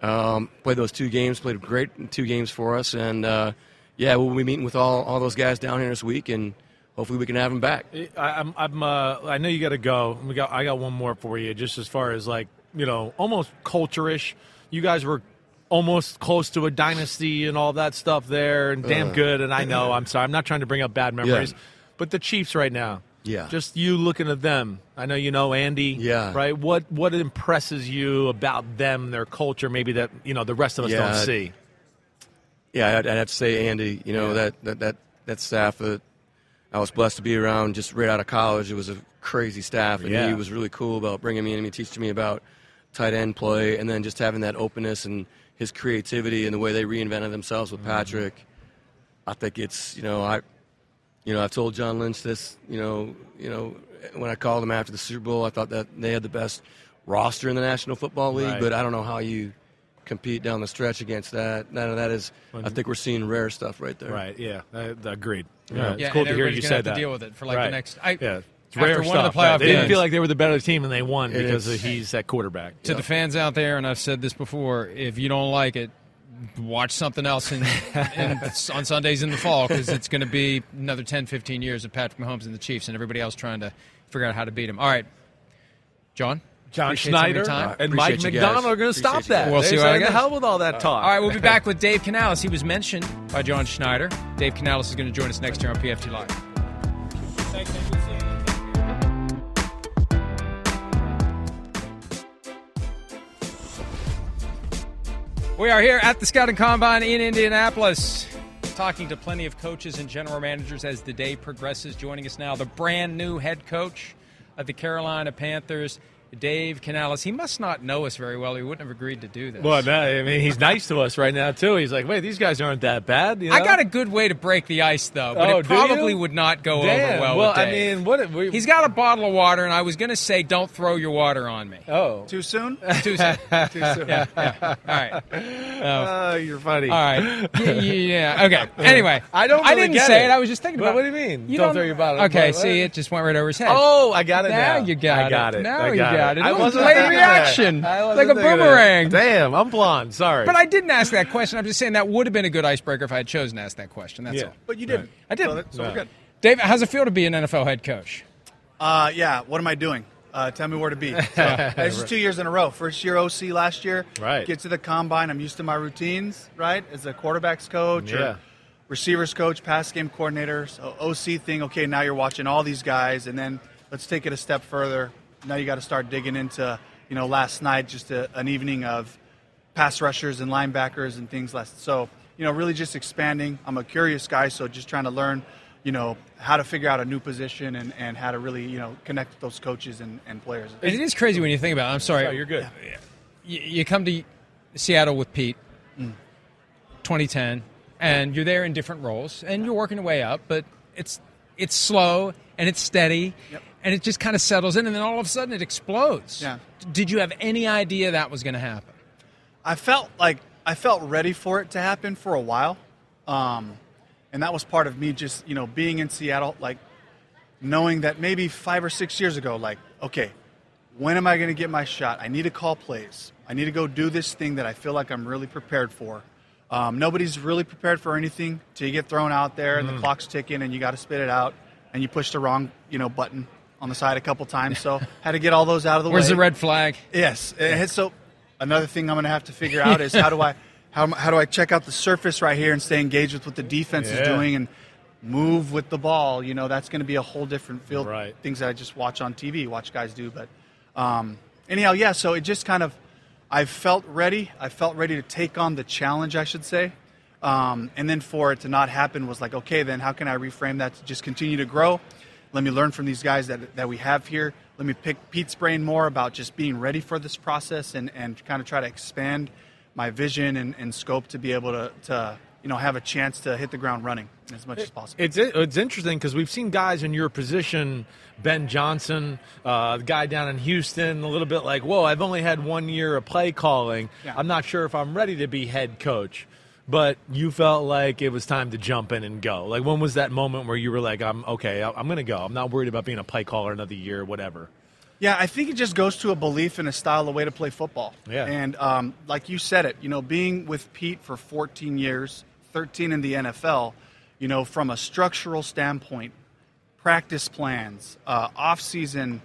Um, played those two games, played great two games for us, and uh, yeah, we'll be meeting with all, all those guys down here this week, and hopefully we can have them back. I, I'm, I'm uh, I know you got to go. We got, I got one more for you, just as far as like, you know, almost culture-ish. You guys were almost close to a dynasty and all that stuff there, and damn good. And I know, I'm sorry, I'm not trying to bring up bad memories, but the Chiefs right now. Yeah. Just you looking at them. I know you know Andy. Yeah. Right. What What impresses you about them, their culture, maybe that you know the rest of us Yeah. don't see. Yeah, I'd, I'd have to say Andy. You know Yeah. that, that that that staff that I was blessed to be around just right out of college. It was a crazy staff, and Yeah. he was really cool about bringing me in and teaching me about tight end play, and then just having that openness and his creativity and the way they reinvented themselves Mm-hmm. with Patrick. I think it's you know I, you know I've told John Lynch this. You know you know when I called him after the Super Bowl, I thought that they had the best roster in the National Football League, Right. but I don't know how you compete down the stretch against that. None of that is. I think we're seeing rare stuff right there. Right. Yeah. I, agreed. Yeah. Yeah. It's Yeah, cool to hear you gonna said have to that. deal with it for, like, the next- I- yeah. It's after rare one of the stuff. playoff They didn't feel like they were the better team, and they won It because is. he's that quarterback. To the fans out there, and I've said this before, if you don't like it, watch something else in, in, on Sundays in the fall because it's going to be another 10, 15 years of Patrick Mahomes and the Chiefs and everybody else trying to figure out how to beat him. All right, John. John Appreciate some of your Schneider time. and Mike Appreciate you guys. Macdonald are going to stop that. We'll They see what say, happens. the hell with all that uh, talk. All right, we'll be back with Dave Canales. He was mentioned by John Schneider. Dave Canales is going to join us next year on PFT Live. We are here at the Scouting Combine in Indianapolis, talking to plenty of coaches and general managers as the day progresses. Joining us now, the brand new head coach of the Carolina Panthers, Dave Canales. He must not know us very well. He wouldn't have agreed to do this. Well, no, I mean, he's nice to us right now, too. He's like, wait, these guys aren't that bad. You I got a good way to break the ice, though, but Oh, it probably would not go Damn. over well. Well, with I mean, what? We, He's got a bottle of water, and I was going to say, don't throw your water on me. oh. Too soon? Too soon. Too soon. yeah, yeah. All right. Oh, oh. you're funny. All right. Yeah, yeah. Okay. Anyway, I don't I didn't get say it. it. I was just thinking Well, about. what do you mean? You Don't throw your bottle- Okay. what- See, it just went right over his head. Oh, I got it now now. you got I it. got it. Now I you got got it. I It was wasn't late thinking reaction. I like wasn't a thinking that. boomerang. Damn, I'm blonde. Sorry. But I didn't ask that question. I'm just saying that would have been a good icebreaker if I had chosen to ask that question. That's Yeah. all. But you didn't. I did. So, that- so we're good. Dave, how's it feel to be an NFL head coach? Uh, yeah, what am I doing? Uh, tell me where to be. So, this is two years in a row. First year OC last year. Right. Get to the combine. I'm used to my routines, right? As a quarterbacks coach Yeah. or receivers coach, pass game coordinator. So OC thing, okay, now you're watching all these guys. And then let's take it a step further. Now you got to start digging into, you know, last night, just a, an evening of pass rushers and linebackers and things less. So, you know, really just expanding. I'm a curious guy, so just trying to learn, you know, how to figure out a new position and, and how to really, you know, connect with those coaches and, and players. It is crazy when you think about it. I'm sorry. Oh, you're good. you, you come to Seattle with Pete, Mm. 2010, and you're there in different roles, and you're working your way up, but it's it's slow and it's steady, Yep. And it just kind of settles in, and then all of a sudden it explodes. Yeah. Did you have any idea that was going to happen? I felt like I felt ready for it to happen for a while, um, and that was part of me just you know being in Seattle, like knowing that maybe five or six years ago, like okay, when am I going to get my shot? I need to call plays. I need to go do this thing that I feel like I'm really prepared for. Um, nobody's really prepared for anything till you get thrown out there and the clock's ticking and you got to spit it out and you push the wrong you know button on the side a couple times. So had to get all those out of the Where's way. Where's the red flag? Yes. And so another thing I'm going to have to figure out is how do I how, how do I check out the surface right here and stay engaged with what the defense is doing and move with the ball. You know, that's going to be a whole different field. Right. Things that I just watch on TV, watch guys do. But um, anyhow, yeah. So it just kind of I felt ready. I felt ready to take on the challenge, I should say. Um, and then for it to not happen was like, okay, then how can I reframe that to just continue to grow? Let me learn from these guys that, that we have here. Let me pick Pete's brain more about just being ready for this process and, and kind of try to expand my vision and, and scope to be able to, to, you know, have a chance to hit the ground running as much as possible. It's it's interesting because we've seen guys in your position, Ben Johnson, uh, the guy down in Houston, a little bit like, whoa, I've only had one year of play calling. Yeah. I'm not sure if I'm ready to be head coach. But you felt like it was time to jump in and go. Like when was that moment where you were like, I'm okay, I'm going to go. I'm not worried about being a play caller another year, whatever. Yeah, I think it just goes to a belief in a style, a way to play football. Yeah. And um, like you said it, you know, being with Pete for 14 years, 13 in the NFL, you know, from a structural standpoint, practice plans, uh, off-season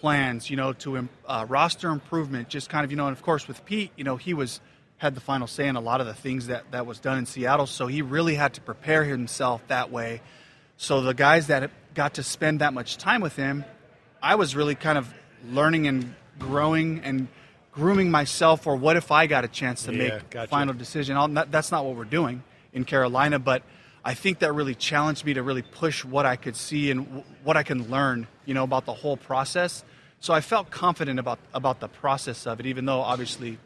plans, you know, to im- uh, roster improvement, just kind of, you know, and of course with Pete, you know, he was had the final say in a lot of the things that that was done in Seattle, so he really had to prepare himself that way. So the guys that got to spend that much time with him, I was really kind of learning and growing and grooming myself for what if I got a chance to Yeah, make gotcha. final decision. I'll, not, that's not what we're doing in Carolina, but I think that really challenged me to really push what I could see and w- what I can learn, you know, about the whole process. So I felt confident about about the process of it, even though obviously,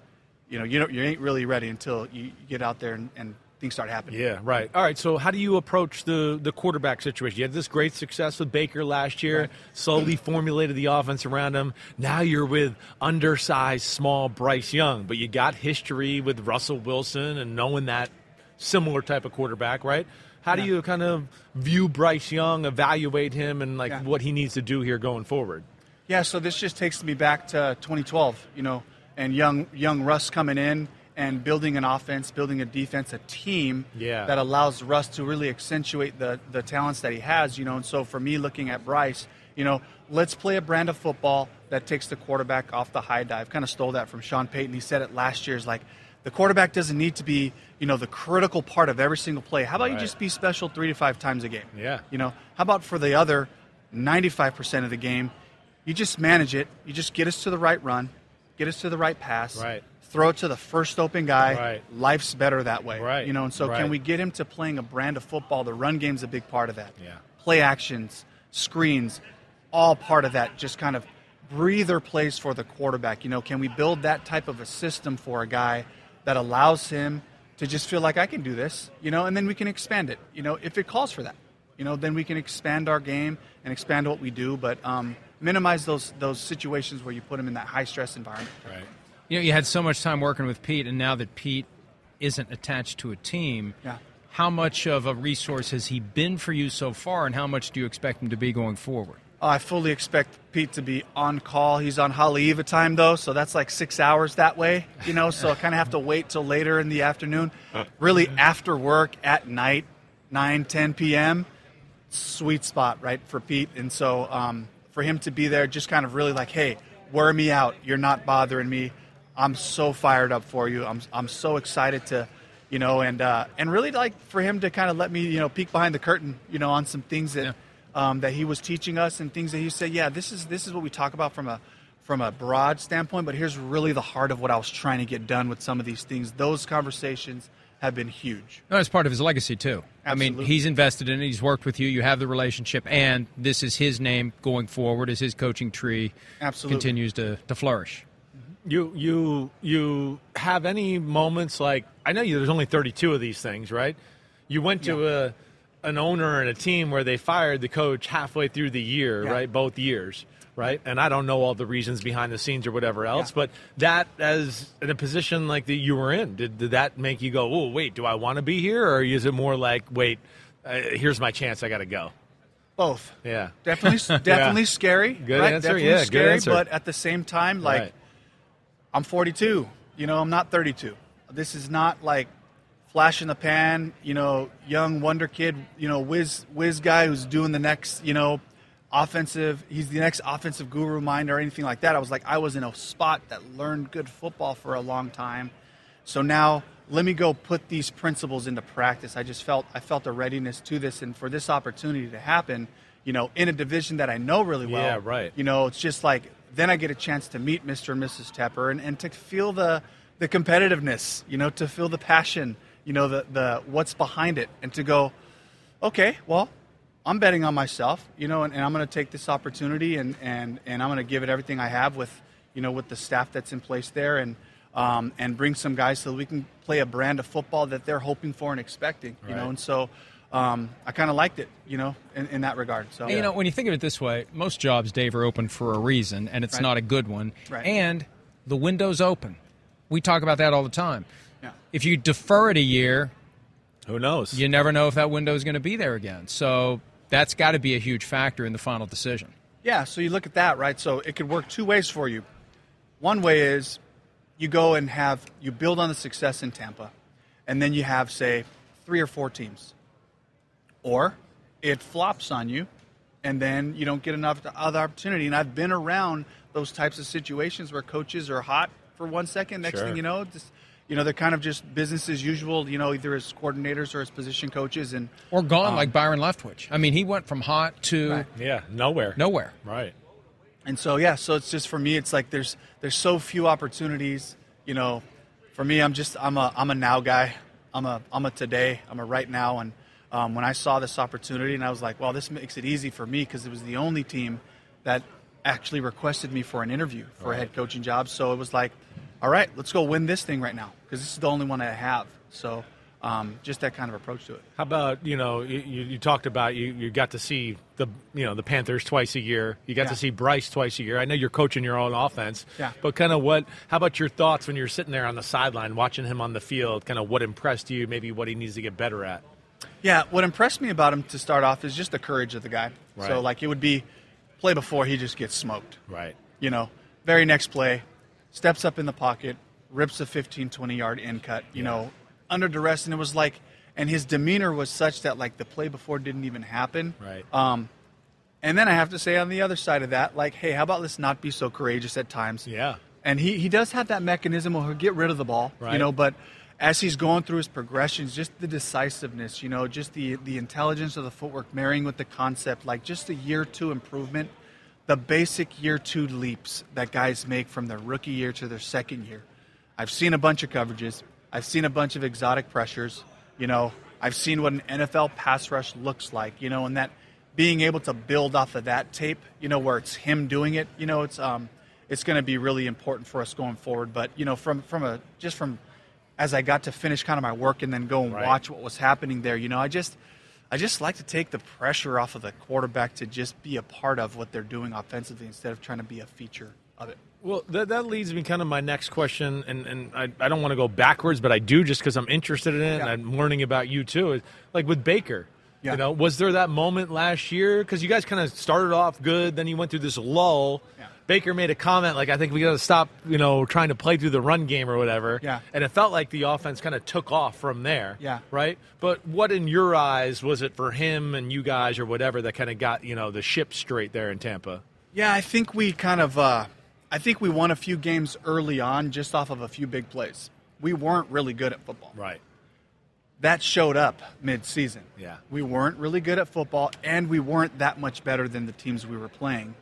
you know, you don't, you ain't really ready until you, get out there and, and things start happening. Yeah, right. All right. So, how do you approach the the quarterback situation? You had this great success with Baker last year. Slowly formulated the offense around him. Now you're with undersized, small Bryce Young, but you got history with Russell Wilson and knowing that similar type of quarterback, right? How do Yeah. you kind of view Bryce Young, evaluate him, and like Yeah. what he needs to do here going forward? Yeah, so this just takes me back to 2012, you know, and young young Russ coming in and building an offense, building a defense, a team Yeah. that allows Russ to really accentuate the the talents that he has. You know, and so for me, looking at Bryce, you know, let's play a brand of football that takes the quarterback off the high dive. Kind of stole that from Sean Payton. He said it last year. Is like the quarterback doesn't need to be, you know, the critical part of every single play. How about you just be special three to five times a game? Yeah. You know, how about for the other 95% of the game, you just manage it. You just get us to the right run, get us to the right pass, Right. throw it to the first open guy. Right. Life's better that way. Right. You know, and so Right. can we get him to playing a brand of football? The run game's a big part of that. Yeah. Play actions, screens, all part of that. Just kind of breather plays for the quarterback. You know, can we build that type of a system for a guy that allows him to just feel like I can do this, you know, and then we can expand it, you know, if it calls for that. You know, then we can expand our game and expand what we do, but um, minimize those those situations where you put him in that high stress environment. Right. You know, you had so much time working with Pete, and now that Pete isn't attached to a team, Yeah. how much of a resource has he been for you so far, and how much do you expect him to be going forward? Uh, I fully expect Pete to be on call. He's on Haleiwa time though, so that's like six hours that way, you know. So I kind of have to wait till later in the afternoon. Really, after work at night, 9, 10 p.m. Sweet spot, right, for Pete. And so um, for him to be there, just kind of really like, hey, wear me out. You're not bothering me. I'm so fired up for you. I'm I'm so excited to, you know, and uh, and really like for him to kind of let me, you know, peek behind the curtain, you know, on some things that um, that he was teaching us and things that he said, yeah, this is this is what we talk about from a from a broad standpoint, but here's really the heart of what I was trying to get done with some of these things. Those conversations have been huge. No, it's part of his legacy too. I mean, he's invested in it. He's worked with you. You have the relationship, and this is his name going forward as his coaching tree Absolutely. continues to, to flourish. You you you have any moments like I know you, there's only 32 of these things, right? You went to a an owner and a team where they fired the coach halfway through the year, Yeah. right? Both years, right? And I don't know all the reasons behind the scenes or whatever else, Yeah. but that as in a position like that you were in, did, did that make you go, "Oh, wait, do I want to be here?" Or is it more like, "Wait, uh, here's my chance, I got to go." Both. Yeah. Definitely, definitely scary. Good right? answer, Definitely yeah, good answer. but at the same time, like Right. I'm 42. You know, I'm not 32. This is not like flash in the pan. You know, young wonder kid. You know, whiz whiz guy who's doing the next. You know, offensive. He's the next offensive guru mind or anything like that. I was like, I was in a spot that learned good football for a long time. So now let me go put these principles into practice. I just felt I felt a readiness to this, and for this opportunity to happen, you know, in a division that I know really well. Yeah, right. You know, it's just like then I get a chance to meet Mr. and Mrs. Tepper and, and to feel the the competitiveness, you know, to feel the passion, you know, the the what's behind it, and to go, okay, well, I'm betting on myself, you know, and, and I'm going to take this opportunity and, and, and I'm going to give it everything I have with, you know, with the staff that's in place there and um, and bring some guys so that we can play a brand of football that they're hoping for and expecting, you know, and so um, I kind of liked it, you know, in, in that regard. So And, You know, when you think of it this way, most jobs, Dave, are open for a reason, and it's Right. not a good one. Right. And the window's open. We talk about that all the time. Yeah. If you defer it a year, Who knows? you never know if that window is going to be there again. So that's got to be a huge factor in the final decision. Yeah, so you look at that, right? So it could work two ways for you. One way is you go and have you build on the success in Tampa, and then you have say three or four teams. Or it flops on you, and then you don't get enough other opportunity. And I've been around those types of situations where coaches are hot for one second, next Sure. thing you know, just you know they're kind of just business as usual. You know, either as coordinators or as position coaches, and Or gone Um, like Byron Leftwich. I mean, he went from hot to Right. yeah, nowhere. nowhere. Right. And so yeah, so it's just for me, it's like there's there's so few opportunities. You know, for me, I'm just I'm a I'm a now guy. I'm a I'm a today. I'm a right now. And um, when I saw this opportunity, and I was like, well, this makes it easy for me because it was the only team that actually requested me for an interview for a head coaching job. So it was like, all right, let's go win this thing right now because this is the only one I have. So um, just that kind of approach to it. How about you know you, you talked about you, you got to see the you know the Panthers twice a year. You got Yeah. to see Bryce twice a year. I know you're coaching your own offense. Yeah. But kind of what? How about your thoughts when you're sitting there on the sideline watching him on the field? Kind of what impressed you? Maybe what he needs to get better at. Yeah, what impressed me about him to start off is just the courage of the guy. Right. So like it would be play before he just gets smoked. Right. You know, very next play, steps up in the pocket, rips a 15, 20 yard in cut, you know, under duress. And it was like, and his demeanor was such that like the play before didn't even happen. Right. Um, and then I have to say on the other side of that, like, hey, how about let's not be so courageous at times? Yeah. And he, he does have that mechanism where he'll get rid of the ball, Right. you know, but as he's going through his progressions, just the decisiveness, you know, just the, the intelligence of the footwork marrying with the concept, like just the year two improvement, the basic year two leaps that guys make from their rookie year to their second year. I've seen a bunch of coverages. I've seen a bunch of exotic pressures. You know, I've seen what an NFL pass rush looks like. You know, and that being able to build off of that tape, you know, where it's him doing it. You know, it's um, it's going to be really important for us going forward. But you know, from from a just from as I got to finish kind of my work and then go and Right. watch what was happening there, you know, I just I just like to take the pressure off of the quarterback to just be a part of what they're doing offensively instead of trying to be a feature of it. Well, that, that leads me kind of my next question, and, and I, I don't want to go backwards, but I do just because I'm interested in it and I'm learning about you too. Like with Baker, Yeah. you know, was there that moment last year? Because you guys kind of started off good, then you went through this lull. Yeah. Baker made a comment like, "I think we got to stop, you know, trying to play through the run game or whatever." Yeah. and it felt like the offense kind of took off from there. Yeah. right. But what in your eyes was it for him and you guys or whatever that kind of got you know the ship straight there in Tampa? Yeah, I think we kind of, uh, I think we won a few games early on just off of a few big plays. We weren't really good at football. Right. That showed up mid-season. Yeah. we weren't really good at football, and we weren't that much better than the teams we were playing,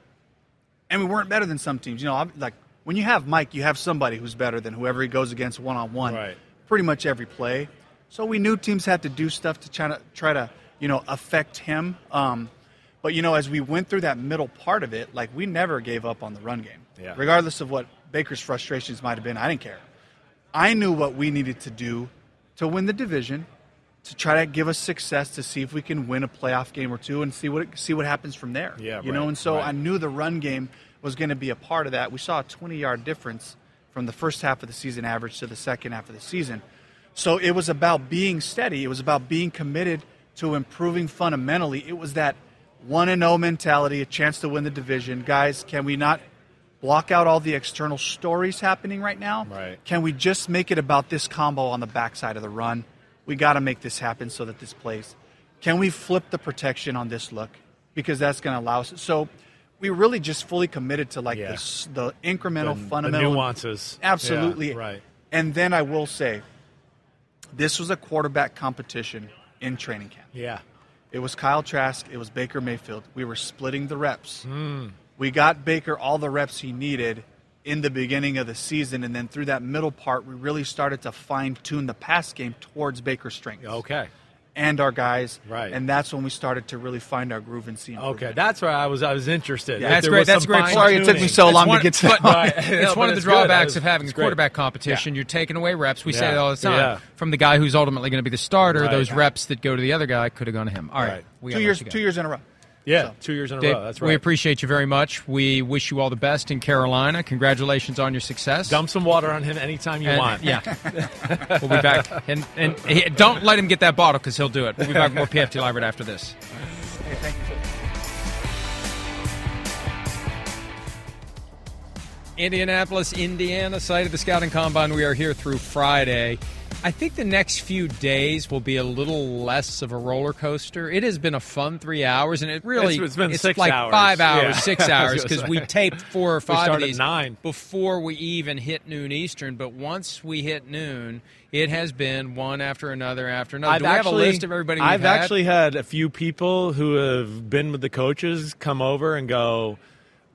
and we weren't better than some teams. You know, I'm- like when you have Mike, you have somebody who's better than whoever he goes against one-on-one. Right. Pretty much every play. So we knew teams had to do stuff to try to try to you know affect him. Um, but you know, as we went through that middle part of it, like we never gave up on the run game. Yeah. Regardless of what Baker's frustrations might have been, I didn't care. I knew what we needed to do to win the division, to try to give us success, to see if we can win a playoff game or two, and see what see what happens from there. Yeah, you know. And so right. I knew the run game was going to be a part of that. We saw a 20 yard difference from the first half of the season average to the second half of the season. So it was about being steady. It was about being committed to improving fundamentally. It was that one and zero mentality, a chance to win the division. Guys, can we not block out all the external stories happening right now? Right. Can we just make it about this combo on the backside of the run? We got to make this happen so that this plays. Can we flip the protection on this look? Because that's going to allow us. So we really just fully committed to like Yeah. the, the incremental, The- the fundamental nuances. Absolutely. Yeah, right. And then I will say, this was a quarterback competition in training camp. Yeah. It was Kyle Trask. It was Baker Mayfield. We were splitting the reps. Hmm. We got Baker all the reps he needed in the beginning of the season, and then through that middle part, we really started to fine tune the pass game towards Baker's strengths Okay. and our guys. Right. And that's when we started to really find our groove and see. Okay, that's where I was. I was interested. Yeah. That's great. was That's some great. Sorry it took me so It's long one- to get to but- that. Uh, right. It's No, one of the drawbacks That's- of having it's a great. quarterback competition. Yeah. You're taking away reps. We say it all the time. Yeah. From the guy who's ultimately going to be the starter, Right. those reps that go to the other guy could have gone to him. All right. Right. We two years, let you go. two years in a row. Yeah, So- two years in a Dave, row. That's right. We appreciate you very much. We wish you all the best in Carolina. Congratulations on your success. Dump some water on him anytime you And- want. Yeah. we'll be back. And, and he, don't let him get that bottle because he'll do it. We'll be back with more PFT Live right after this. Hey, thank you. Indianapolis, Indiana, site of the Scouting Combine. We are here through Friday. I think the next few days will be a little less of a roller coaster. It has been a fun three hours, and it really It's- it's been six like hours. five hours, Yeah. six hours because we taped four or five of these nine. before we even hit noon Eastern. But once we hit noon, it has been one after another after another. I've Do we have a list of everybody? I've had? actually had a few people who have been with the coaches come over and go,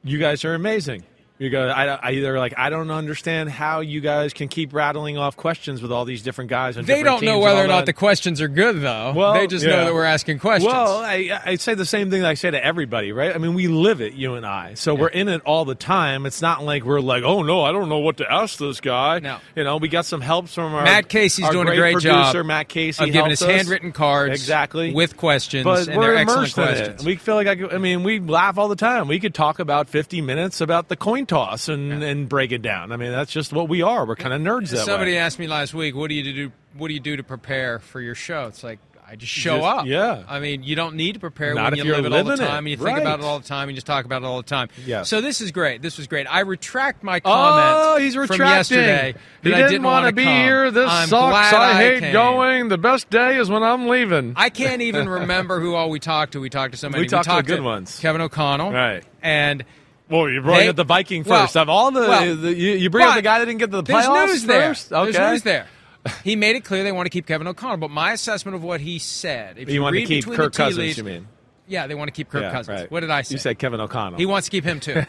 "You guys are amazing." You go, I, I either like I don't understand how you guys can keep rattling off questions with all these different guys. And They don't know whether or not the questions are good, though. Well, they just yeah. know that we're asking questions. Well, I, I say the same thing that I say to everybody, right? I mean, we live it, you and I. So we're in it all the time. It's not like we're like, oh no, I don't know what to ask this guy. No. you know, we got some helps from our Matt Casey's our doing a great great producer, job Matt Casey, of giving us handwritten cards exactly with questions, But and we're they're excellent immersed in questions. it. We feel like I, could- I mean, we laugh all the time. We could talk about fifty minutes about the coin toss and, and break it down. I mean, that's just what we are. We're kind of nerds that Somebody way. asked me last week, "What do you do? What do you do to prepare for your show?" It's like I just show Just- up. yeah. I mean, you don't need to prepare Not when you live it all the living it. time and you think about it all the time and you just talk about it all the time. Yes. So this is great. This was great. I retract my oh, comment. Oh, he's from retracting. yesterday. He didn't, didn't want to be come. here. This I'm sucks. I, I hate came. going. The best day is when I'm leaving. I can't even remember who all we talked to. We talked to so many. We talked to good ones. Kevin O'Connell. Right. And well, you brought They- up the Viking well, first. of all the, well, the you, you bring up the guy that didn't get to the There's playoffs news there. first. Okay. There's news there. He made it clear they want to keep Kevin O'Connell, but my assessment of what he said, if You you, want to keep between Kirk the tea Cousins, leaves, you mean? Yeah, they want to keep Kirk Yeah, Cousins. right. What did I say? You said Kevin O'Connell. He wants to keep him too.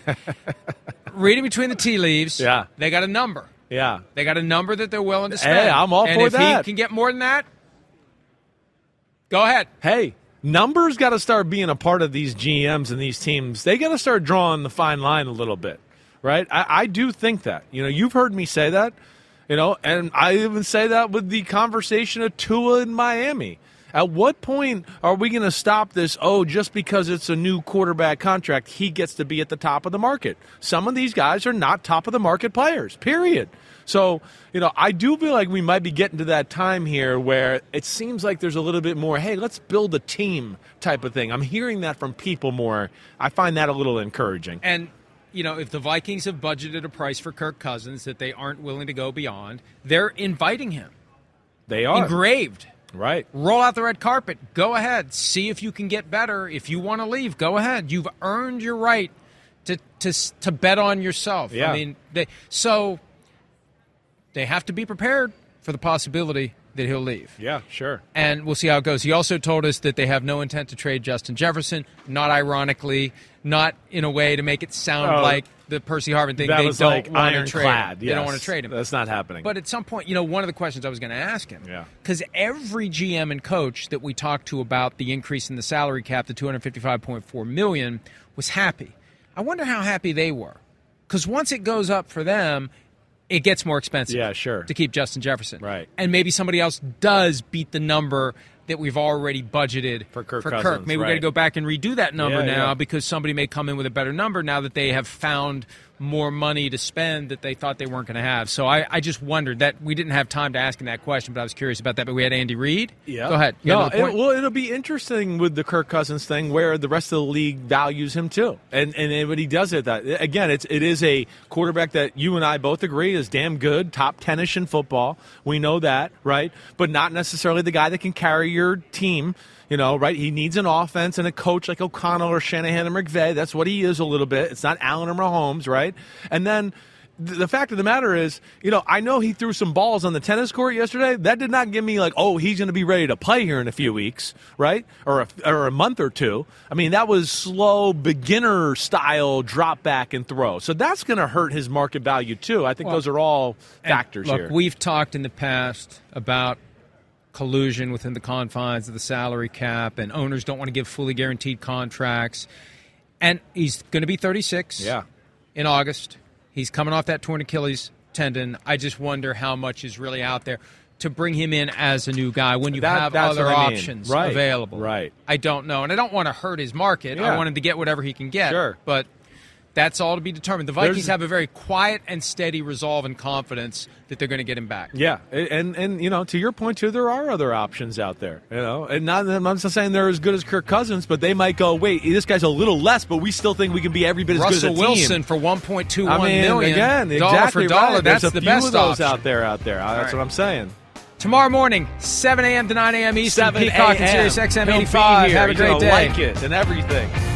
Reading between the tea leaves, Yeah. they got a number. yeah. They got a number that they're willing to spend. Hey, I'm all and for if that. he can get more than that, go ahead. Hey, numbers got to start being a part of these GMs and these teams. They got to start drawing the fine line a little bit, right? I, I do think that. You know, you've heard me say that, you know, and I even say that with the conversation of Tua in Miami. At what point are we going to stop this? Oh, just because it's a new quarterback contract, he gets to be at the top of the market. Some of these guys are not top of the market players, period. So, you know, I do feel like we might be getting to that time here where it seems like there's a little bit more, hey, let's build a team type of thing. I'm hearing that from people more. I find that a little encouraging. And you know, if the Vikings have budgeted a price for Kirk Cousins that they aren't willing to go beyond, they're inviting him. They are. Engraved. Right. Roll out the red carpet. Go ahead. See if you can get better. If you want to leave, go ahead. You've earned your right to to to bet on yourself. Yeah. I mean, they so they have to be prepared for the possibility that he'll leave. Yeah, sure. And we'll see how it goes. He also told us that they have no intent to trade Justin Jefferson, not ironically, not in a way to make it sound Oh, like the Percy Harvin thing. that they was don't like want to trade him. They don't want to trade him. That's not happening. But at some point, you know, one of the questions I was going to ask him, Yeah. because every GM and coach that we talked to about the increase in the salary cap to 255.4 million was happy. I wonder how happy they were, because once it goes up for them, it gets more expensive. Yeah, sure. To keep Justin Jefferson, Right. And maybe somebody else does beat the number that we've already budgeted For Kirk For Cousins, maybe we got to go back and redo that number Yeah, now yeah. because somebody may come in with a better number now that they have found more money to spend that they thought they weren't going to have. So I, I just wondered that we didn't have time to ask him that question, but I was curious about that. But we had Andy Reid. Yeah. Go ahead. You No, it, well, it'll be interesting with the Kirk Cousins thing, where the rest of the league values him too, and and when he does it, that again, it's it is a quarterback that you and I both agree is damn good, top ten-ish in football. We know that, right? But not necessarily the guy that can carry your team. You know, right? He needs an offense and a coach like O'Connell or Shanahan or McVay. That's what he is a little bit. It's not Allen or Mahomes, right? And then the fact of the matter is, you know, I know he threw some balls on the tennis court yesterday. That did not give me like, oh, he's going to be ready to play here in a few weeks, right? Or a, or a month or two. I mean, that was slow beginner style drop back and throw. So that's going to hurt his market value too. I think Well, those are all factors look, here. We've talked in the past about collusion within the confines of the salary cap, and owners don't want to give fully guaranteed contracts. And he's going to be 36 Yeah. in August. He's coming off that torn Achilles tendon. I just wonder how much is really out there to bring him in as a new guy when you That- have other I mean. options Right, available. right. I don't know, and I don't want to hurt his market. Yeah. I want him to get whatever he can get. Sure. but that's all to be determined. The Vikings There's- have a very quiet and steady resolve and confidence that they're going to get him back. Yeah, and and you know, to your point too, there are other options out there. You know, and not I'm not saying they're as good as Kirk Cousins, but they might go, wait, this guy's a little less, but we still think we can be every bit as Russell good as a team. Wilson for one point two I one mean, million. again, dollar exactly for dollar. right. That's There's a the few best of those option. out there. Out there, uh, that's right. what I'm saying. Tomorrow morning, 7 a.m. to 9 a.m. Eastern, 7 Peacock and a.m. Sirius XM 85. Have a great day. Like it and everything.